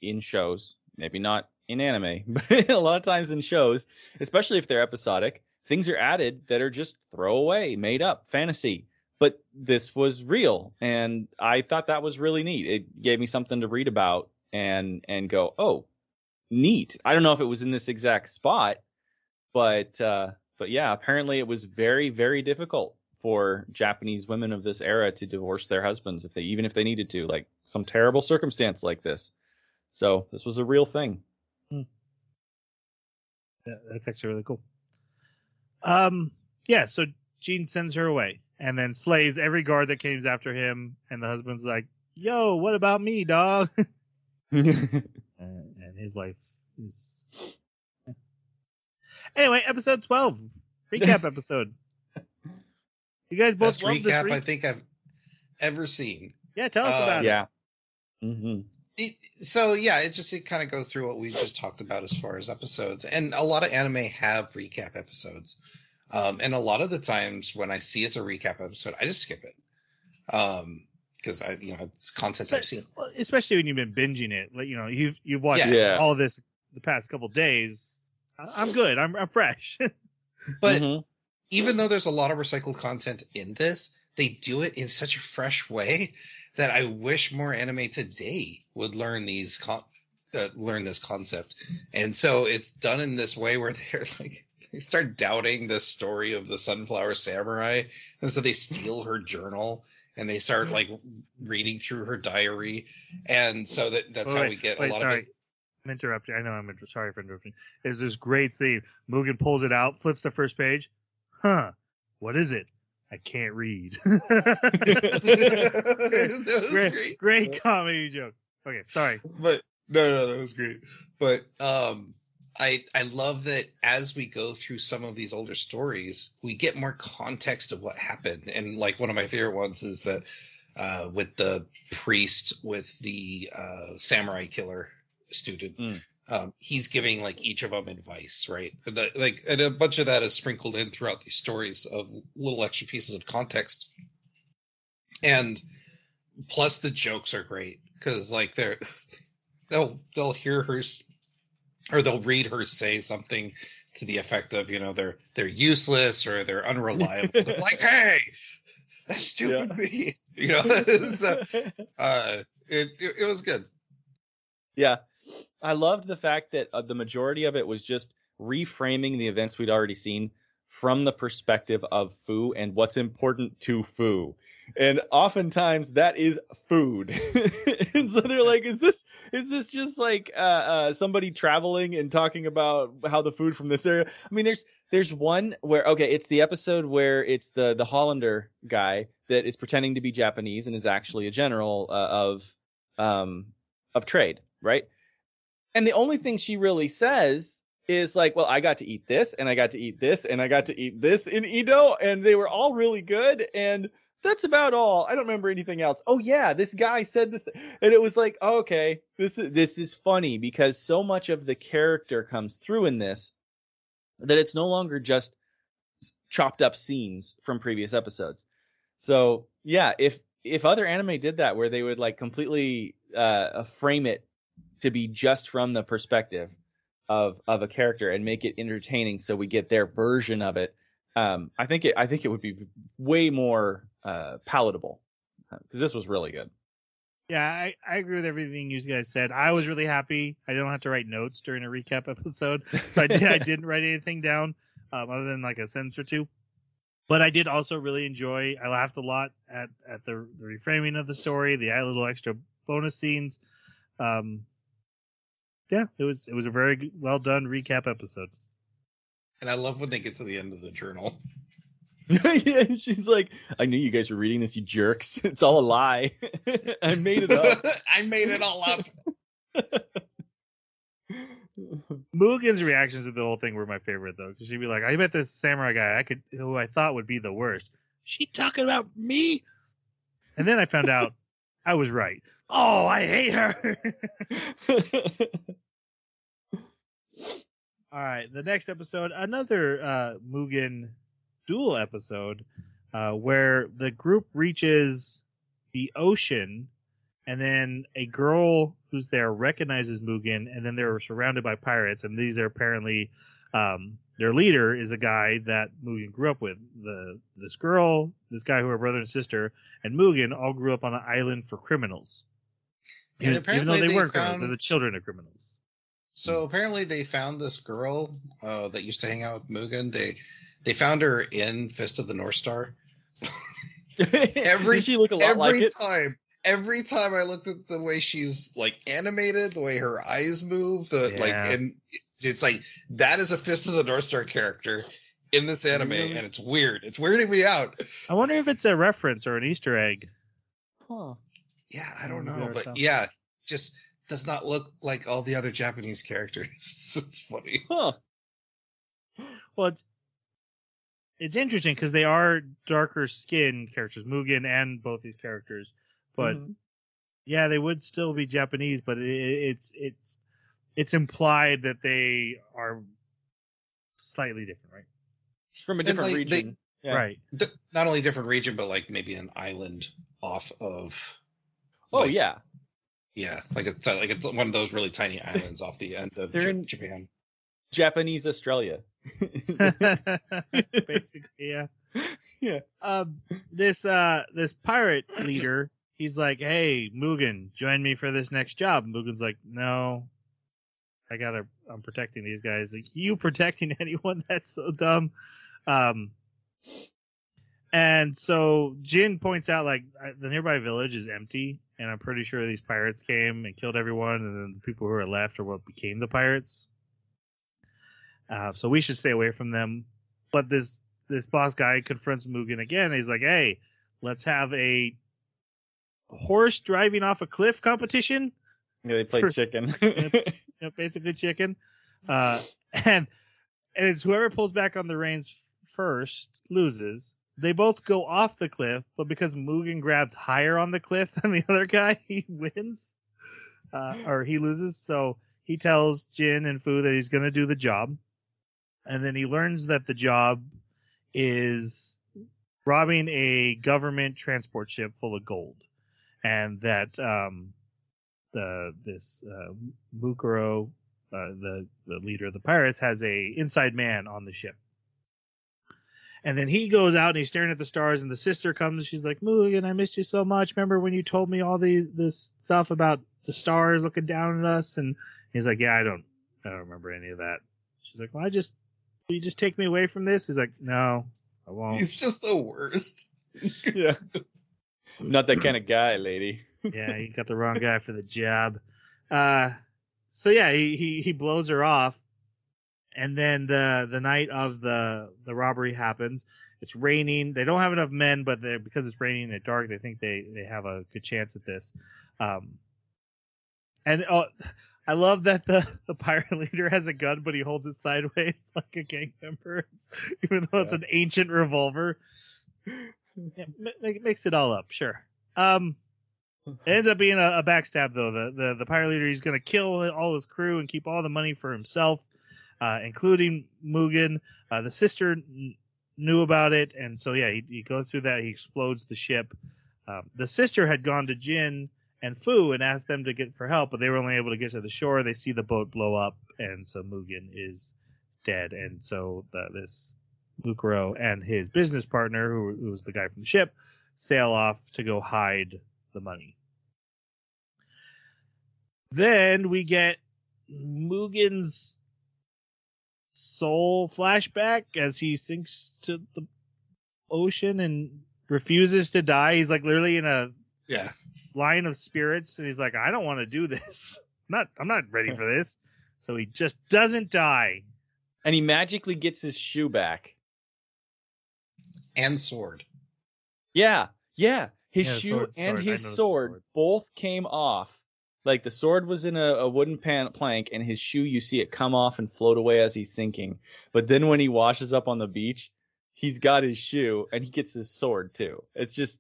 in shows, maybe not in anime, but a lot of times in shows, especially if they're episodic, things are added that are just throwaway, made up, fantasy. But this was real, and I thought that was really neat. It gave me something to read about and and go, oh, neat. I don't know if it was in this exact spot, but uh, but yeah, apparently it was very very difficult for Japanese women of this era to divorce their husbands if they even if they needed to, like some terrible circumstance like this. So this was a real thing. Yeah, that's actually really cool. Um, yeah, so Jin sends her away and then slays every guard that comes after him. And the husband's like, "Yo, what about me, dog?" and, and his life is. Anyway, episode twelve, recap episode. You guys both Best love this recap re- I think I've ever seen. Yeah, tell us Uh, about it. yeah. Mm hmm It, so yeah, it just it kind of goes through what we just talked about as far as episodes, and a lot of anime have recap episodes, um, and a lot of the times when I see it's a recap episode, I just skip it, um, because I you know it's content I've seen. Especially when you've been binging it. Like you know, you've you've watched Yeah. Yeah. all of this the past couple days. I- I'm good. I'm, I'm fresh. But Mhm. even though there's a lot of recycled content in this, they do it in such a fresh way that I wish more anime today would learn these con- uh, learn this concept, and so it's done in this way where they're like they start doubting the story of the sunflower samurai, and so they steal her journal and they start like reading through her diary, and so that that's how we get wait, a lot sorry. of it. I'm interrupting. I know I'm inter- sorry for interrupting. Is this great theme? Mugen pulls it out, flips the first page. Huh? What is it? I can't read. great, great. great comedy joke. Okay, sorry. but no, no, that was great. But um, I I love that as we go through some of these older stories, we get more context of what happened. And like one of my favorite ones is that uh, with the priest with the uh, samurai killer student. Mm. Um, he's giving like each of them advice, right? And that- like, and a bunch of that is sprinkled in throughout these stories of little extra pieces of context. And plus, the jokes are great because like they're they'll they'll hear her or they'll read her say something to the effect of you know they're they're useless or they're unreliable They're like hey that stupid Yeah. me you know so uh it, it it was good Yeah. I loved the fact that uh, the majority of it was just reframing the events we'd already seen from the perspective of Fu and what's important to Fu. And oftentimes that is food. and so they're like, is this is this just like uh, uh somebody traveling and talking about how the food from this area? I mean there's there's one where okay, it's the episode where it's the the Hollander guy that is pretending to be Japanese and is actually a general uh, of um of trade, right? And the only thing she really says is like, well, I got to eat this and I got to eat this and I got to eat this in Edo and they were all really good and that's about all. I don't remember anything else. Oh yeah, this guy said this and it was like, oh, okay, this is this is funny because so much of the character comes through in this that it's no longer just chopped up scenes from previous episodes. So, yeah, if if other anime did that where they would like completely uh frame it to be just from the perspective of of a character and make it entertaining so we get their version of it um i think it i think it would be way more uh palatable because this was really good Yeah, I, I agree with everything you guys said. I was really happy. I don't have to write notes during a recap episode, so I did. I didn't write anything down um, other than like a sentence or two. But I did also really enjoy. I laughed a lot at at the, the reframing of the story, the little extra bonus scenes. Um, yeah, it was it was a very well done recap episode. and i love when they get to the end of the journal yeah she's like i knew you guys were reading this you jerks it's all a lie i made it up i made it all up Mugen's reactions to the whole thing were my favorite though, because she'd be like, "I met this samurai guy I could who I thought would be the worst. She talking about me?" And then I found out I was right. Oh, I hate her. All right, the next episode, another uh, Mugen duel episode, uh, where the group reaches the ocean, and then a girl who's there recognizes Mugen, and then they're surrounded by pirates, and these are apparently um, their leader is a guy that Mugen grew up with. The this girl, this guy who are brother and sister, and Mugen all grew up on an island for criminals. And Even- even apparently though they, they weren't criminals, found- they're the children of criminals. So apparently they found this girl uh, that used to hang out with Mugen. They they found her in Fist of the North Star. Every- she look a lot every like it time, every time I looked at the way she's like animated, the way her eyes move, the like, and it's like that is a Fist of the North Star character in this anime, Really? and it's weird. It's weirding me out. I wonder if it's a reference or an Easter egg. Huh. Yeah, I don't know, but something. yeah, just does not look like all the other Japanese characters. it's funny. Huh. Well, it's it's interesting because they are darker skinned characters, Mugen and both these characters. But Mhm. yeah, they would still be Japanese, but it, it's it's it's implied that they are slightly different, right? from a different like, they- region Yeah. Right. D- not only different region, but like maybe an island off of. Oh like, yeah yeah, like it's like it's one of those really tiny islands off the end of They're Ja- in- Japan. japanese australia Basically, yeah. Yeah. Um, this uh, this pirate leader, he's like, "Hey, Mugen, join me for this next job." And Mugen's like, "No, I gotta, I'm protecting these guys. Like you protecting anyone? That's so dumb. Um, and so Jin points out like uh, the nearby village is empty, and I'm pretty sure these pirates came and killed everyone, and then the people who are left are what became the pirates. Uh, so we should stay away from them. But this this boss guy confronts Mugen again. He's like, "Hey, let's have a horse driving off a cliff competition." Yeah, they played For- chicken. basically chicken. Uh, and and it's whoever pulls back on the reins first loses. They both go off the cliff, but because Mugen grabbed higher on the cliff than the other guy, he wins, uh, or he loses. So he tells Jin and Fu that he's going to do the job, and then he learns that the job is robbing a government transport ship full of gold, and that um, the this uh, Mukuro, uh, the the leader of the pirates, has a inside man on the ship. And then he goes out and he's staring at the stars, and the sister comes. She's like, "Mugen, I missed you so much. Remember when you told me all the this stuff about the stars looking down at us?" And he's like, "Yeah, I don't, I don't remember any of that." She's like, "Well, I just, will you just take me away from this?" He's like, "No, I won't." He's just the worst. yeah. I'm not that kind of guy, lady. yeah, you got the wrong guy for the job. Uh, so yeah, he, he, he blows her off. And then the, the night of the, the robbery happens. It's raining. They don't have enough men, but they because it's raining and dark, they think they, they have a good chance at this. Um, and, oh, I love that the, the pirate leader has a gun, but he holds it sideways like a gang member, even though it's an ancient revolver. Yeah, ma- ma- makes it all up, sure. Um, it ends up being a, a backstab though. The, the the pirate leader he's gonna kill all his crew and keep all the money for himself, uh, including Mugen. Uh, the sister kn- knew about it, and so yeah, he, he goes through that. He explodes the ship. Um, the sister had gone to Jin and Fu and asked them to get for help, but they were only able to get to the shore. They see the boat blow up, and so Mugen is dead. And so the, this Mukuro and his business partner, who, who was the guy from the ship, sail off to go hide the money. Then we get Mugen's soul flashback as he sinks to the ocean and refuses to die. He's like literally in a Yeah. line of spirits and he's like, I don't want to do this. I'm not I'm not ready for this. So he just doesn't die. And he magically gets his shoe back. And sword. Yeah, yeah. His Yeah, shoe sword- and sword. His sword, sword. both came off. Like the sword was in a, a wooden pan, plank, and his shoe, you see it come off and float away as he's sinking. But then when he washes up on the beach, he's got his shoe and he gets his sword too. It's just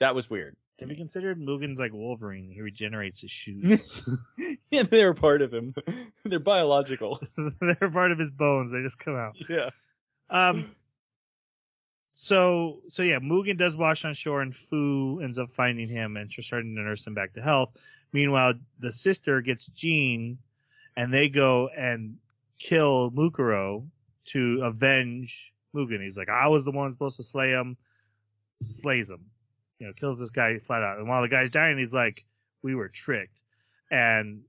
that was weird. To be considered Mugen's like Wolverine. He regenerates his shoes. yeah, they're part of him. they're biological. They're part of his bones. They just come out. yeah. Um. So so yeah, Mugen does wash on shore, and Fu ends up finding him and just starting to nurse him back to health. Meanwhile, the sister gets Jin, and they go and kill Mukuro to avenge Mugen. He's like, I was the one supposed to slay him. Slays him, you know, kills this guy flat out. And while the guy's dying, he's like, we were tricked. And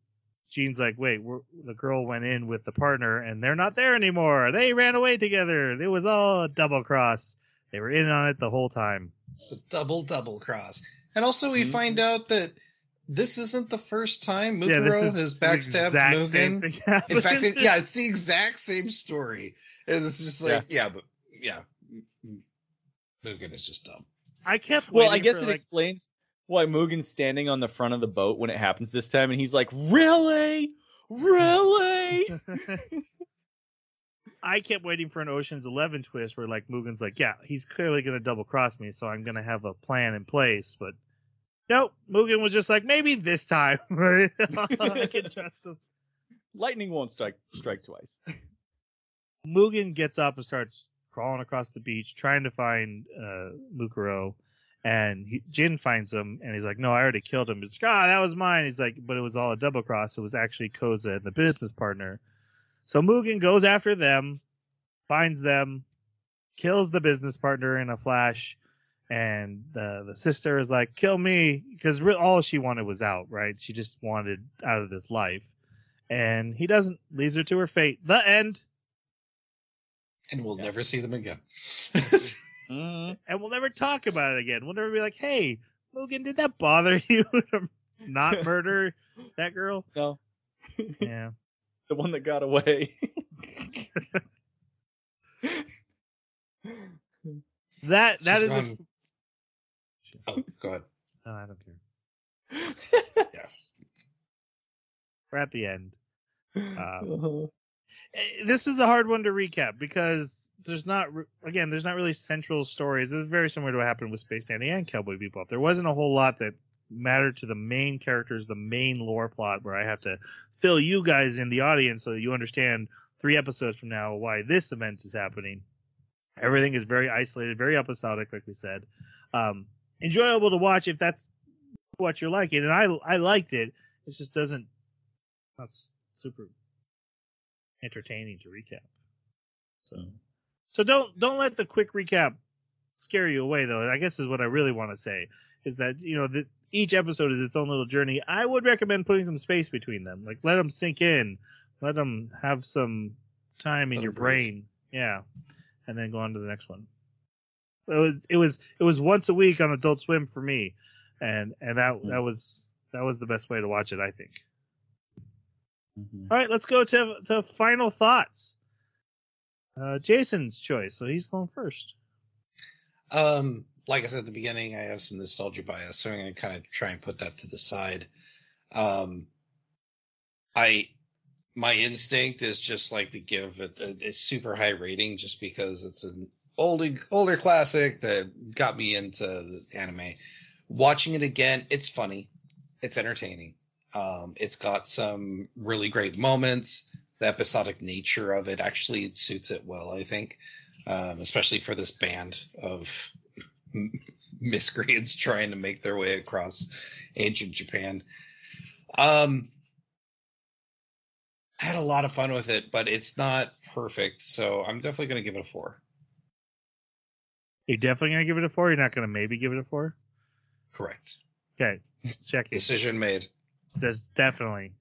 Jin's like, wait, we're, the girl went in with the partner and they're not there anymore. They ran away together. It was all a double cross. They were in on it the whole time. The double double cross. And also we Mhm. find out that this isn't the first time yeah, Mukuro this has backstabbed exact Mugen. In fact, it, yeah, it's the exact same story. And it's just like, yeah, but yeah, M- M- Mugen is just dumb. I kept. Well, I guess for, it like, explains why Mugen's standing on the front of the boat when it happens this time, and he's like, "Really, really?" I kept waiting for an Ocean's Eleven twist where like Mugen's like, yeah, he's clearly gonna double cross me, so I'm gonna have a plan in place. But nope, Mugen was just like, maybe this time I can trust him. Lightning won't strike strike twice. Mugen gets up and starts crawling across the beach trying to find uh, Mukuro, and he, Jin finds him and he's like, "No, I already killed him." He's like, "Ah, that was mine." He's like, "But it was all a double cross. It was actually Koza and the business partner." So Mugen goes after them, finds them, kills the business partner in a flash, and the the sister is like, "Kill me," because re- all she wanted was out, right? She just wanted out of this life. and he doesn't. Leaves her to her fate. The end. And we'll Yeah. never see them again. Mhm. and we'll never talk about it again. We'll never be like, "Hey, Logan, did that bother you to not murder that girl?" No, Yeah. the one that got away. That that She's is. Gone- Oh, go ahead. Oh, I don't care. Yeah. We're at the end. Uh-huh. Eh, This is a hard one to recap because there's not again there's not really central stories. It's very similar to what happened with Space Dandy and Cowboy Bebop. There wasn't a whole lot that mattered to the main characters, the main lore plot, where I have to fill you guys in the audience so that you understand three episodes from now why this event is happening. Everything is very isolated, very episodic, like we said. Um, enjoyable to watch if that's what you're liking, and I I liked it. It just doesn't not s- super entertaining to recap. So so don't don't let the quick recap scare you away though. I guess is what I really want to say is that you know that each episode is its own little journey. I would recommend putting some space between them. Like let them sink in, let them have some time in your brain. Yeah. And then go on to the next one. It was it was it was once a week on Adult Swim for me. And and that Hmm. that was that was the best way to watch it, I think. Mhm. All right, let's go to to final thoughts. Uh, Jason's choice, so he's going first. Um, like I said at the beginning, I have some nostalgia bias, so I'm going to kind of try and put that to the side. Um, I, my instinct is just like to give it a, a super high rating, just because it's an older older classic that got me into the anime. Watching it again, it's funny, it's entertaining. Um, it's got some really great moments. The episodic nature of it actually suits it well, I think um, especially for this band of miscreants trying to make their way across ancient Japan. Um, I had a lot of fun with it, but it's not perfect, so I'm definitely going to give it a four. You're definitely gonna give it a four. You're not gonna maybe give it a four. Correct. Okay, check. Decision made. There's definitely.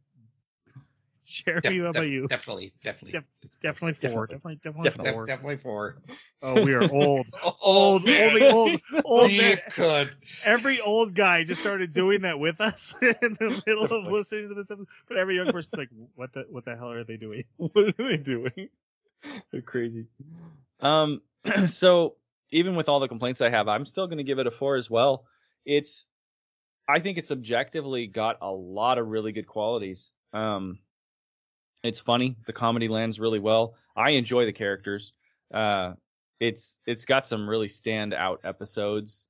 Jeremy, Def- how about def- you? Definitely, definitely, Def- Definitely four. Definitely, definitely, Definitely. four. definitely four. Oh, we are old, Oh, old, only old, old man. Deep cut. Every old guy just started doing that with us in the middle of listening to this episode. But every young person's like, "What the, what the hell are they doing?" what are they doing? They're crazy. Um, so even with all the complaints I have, I'm still going to give it a four as well. It's, I think it's objectively got a lot of really good qualities. Um, it's funny. The comedy lands really well. I enjoy the characters. Uh, it's it's got some really stand out episodes,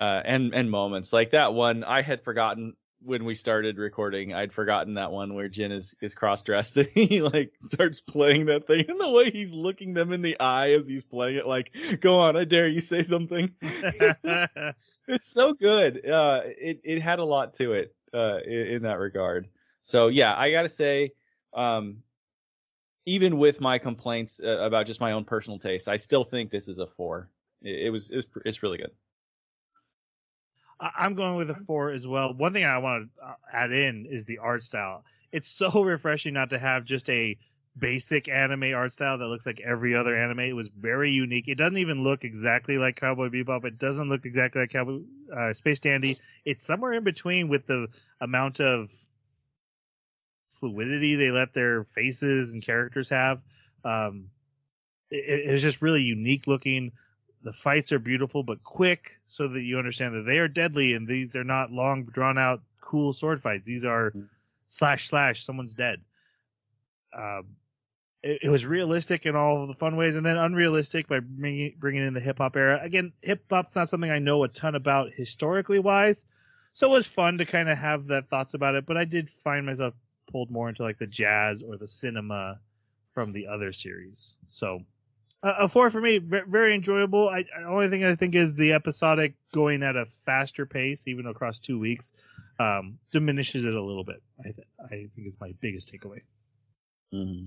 uh, and and moments like that one. I had forgotten when we started recording. I'd forgotten that one where Jin is is cross dressed and he like starts playing that thing, and the way he's looking them in the eye as he's playing it, like, "Go on, I dare you say something." it's so good. Uh, it it had a lot to it uh, in, in that regard. So yeah, I gotta say, um, even with my complaints uh, about just my own personal taste, I still think this is a four. It, it was it was it's really good. I- I'm going with a four as well. One thing I want to add in is the art style. It's so refreshing not to have just a basic anime art style that looks like every other anime. It was very unique. It doesn't even look exactly like Cowboy Bebop. It doesn't look exactly like Cowboy uh, Space Dandy. It's somewhere in between with the amount of fluidity they let their faces and characters have. Um, it, it was just really unique looking. The fights are beautiful but quick, so that you understand that they are deadly, and these are not long, drawn out, cool sword fights. These are slash slash, someone's dead. Um, it, it was realistic in all the fun ways, and then unrealistic by bringing, bringing in the hip hop era. Again, hip hop's not something I know a ton about historically wise, so it was fun to kind of have that thoughts about it. But I did find myself pulled more into like the jazz or the cinema from the other series. So uh, a four for me, very enjoyable. I, I only thing I think is the episodic going at a faster pace, even across two weeks, um, diminishes it a little bit. I th- I think is my biggest takeaway. Mm-hmm.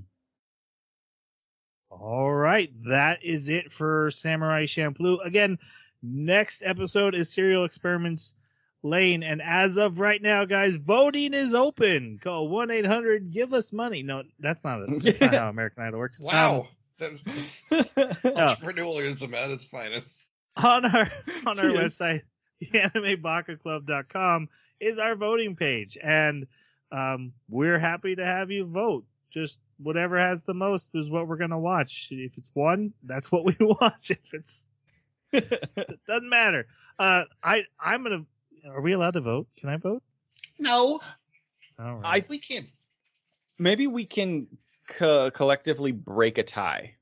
All right, that is it for Samurai Champloo. Again, next episode is Serial Experiments Lain. And as of right now, guys, voting is open. Call 1 800 give us money. No, that's not, a, that's not how American Idol works. Wow. Um, That- Entrepreneurialism at its finest. on our on our Yes. website, theanimebakaclub.com is our voting page. And um, we're happy to have you vote. Just whatever has the most is what we're going to watch. If it's one, that's what we watch. If it's it doesn't matter. Uh, I I'm gonna. Are we allowed to vote? Can I vote? No, All right. I we can't. maybe we can co- collectively break a tie.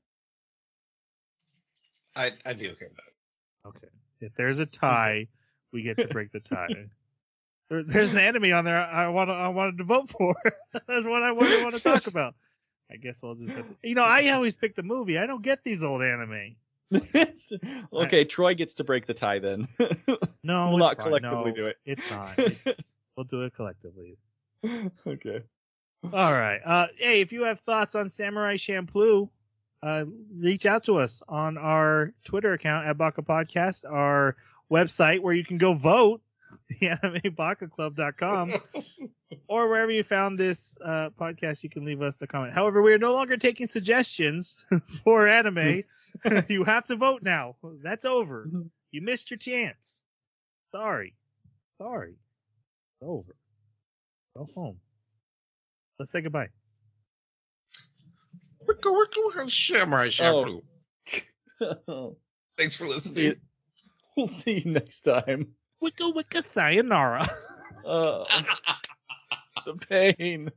I'd, I'd be okay with that. okay. If there's a tie, we get to break the tie. There, there's an anime on there I want I wanted to vote for. That's what I really want to talk about. I guess I'll just have to, you know I always pick the movie. I don't get these old anime. okay, Troy gets to break the tie then. No, we'll not fine. collectively No, do it. It's not. It's, we'll do it collectively. okay. All right. Uh, hey, if you have thoughts on Samurai Champloo, uh, reach out to us on our Twitter account at Baka Podcast, our website where you can go vote, theanimebakaclub.com, or wherever you found this uh, podcast, you can leave us a comment. However, we are no longer taking suggestions for anime. you have to vote now. That's over. You missed your chance. Sorry. Sorry. It's over. Go home. Let's say goodbye. Wicka, wicka, wicka, Samurai Champloo. we'll Thanks for listening. you- we'll see you next time. Wicka wicka sayonara. Uh, the pain.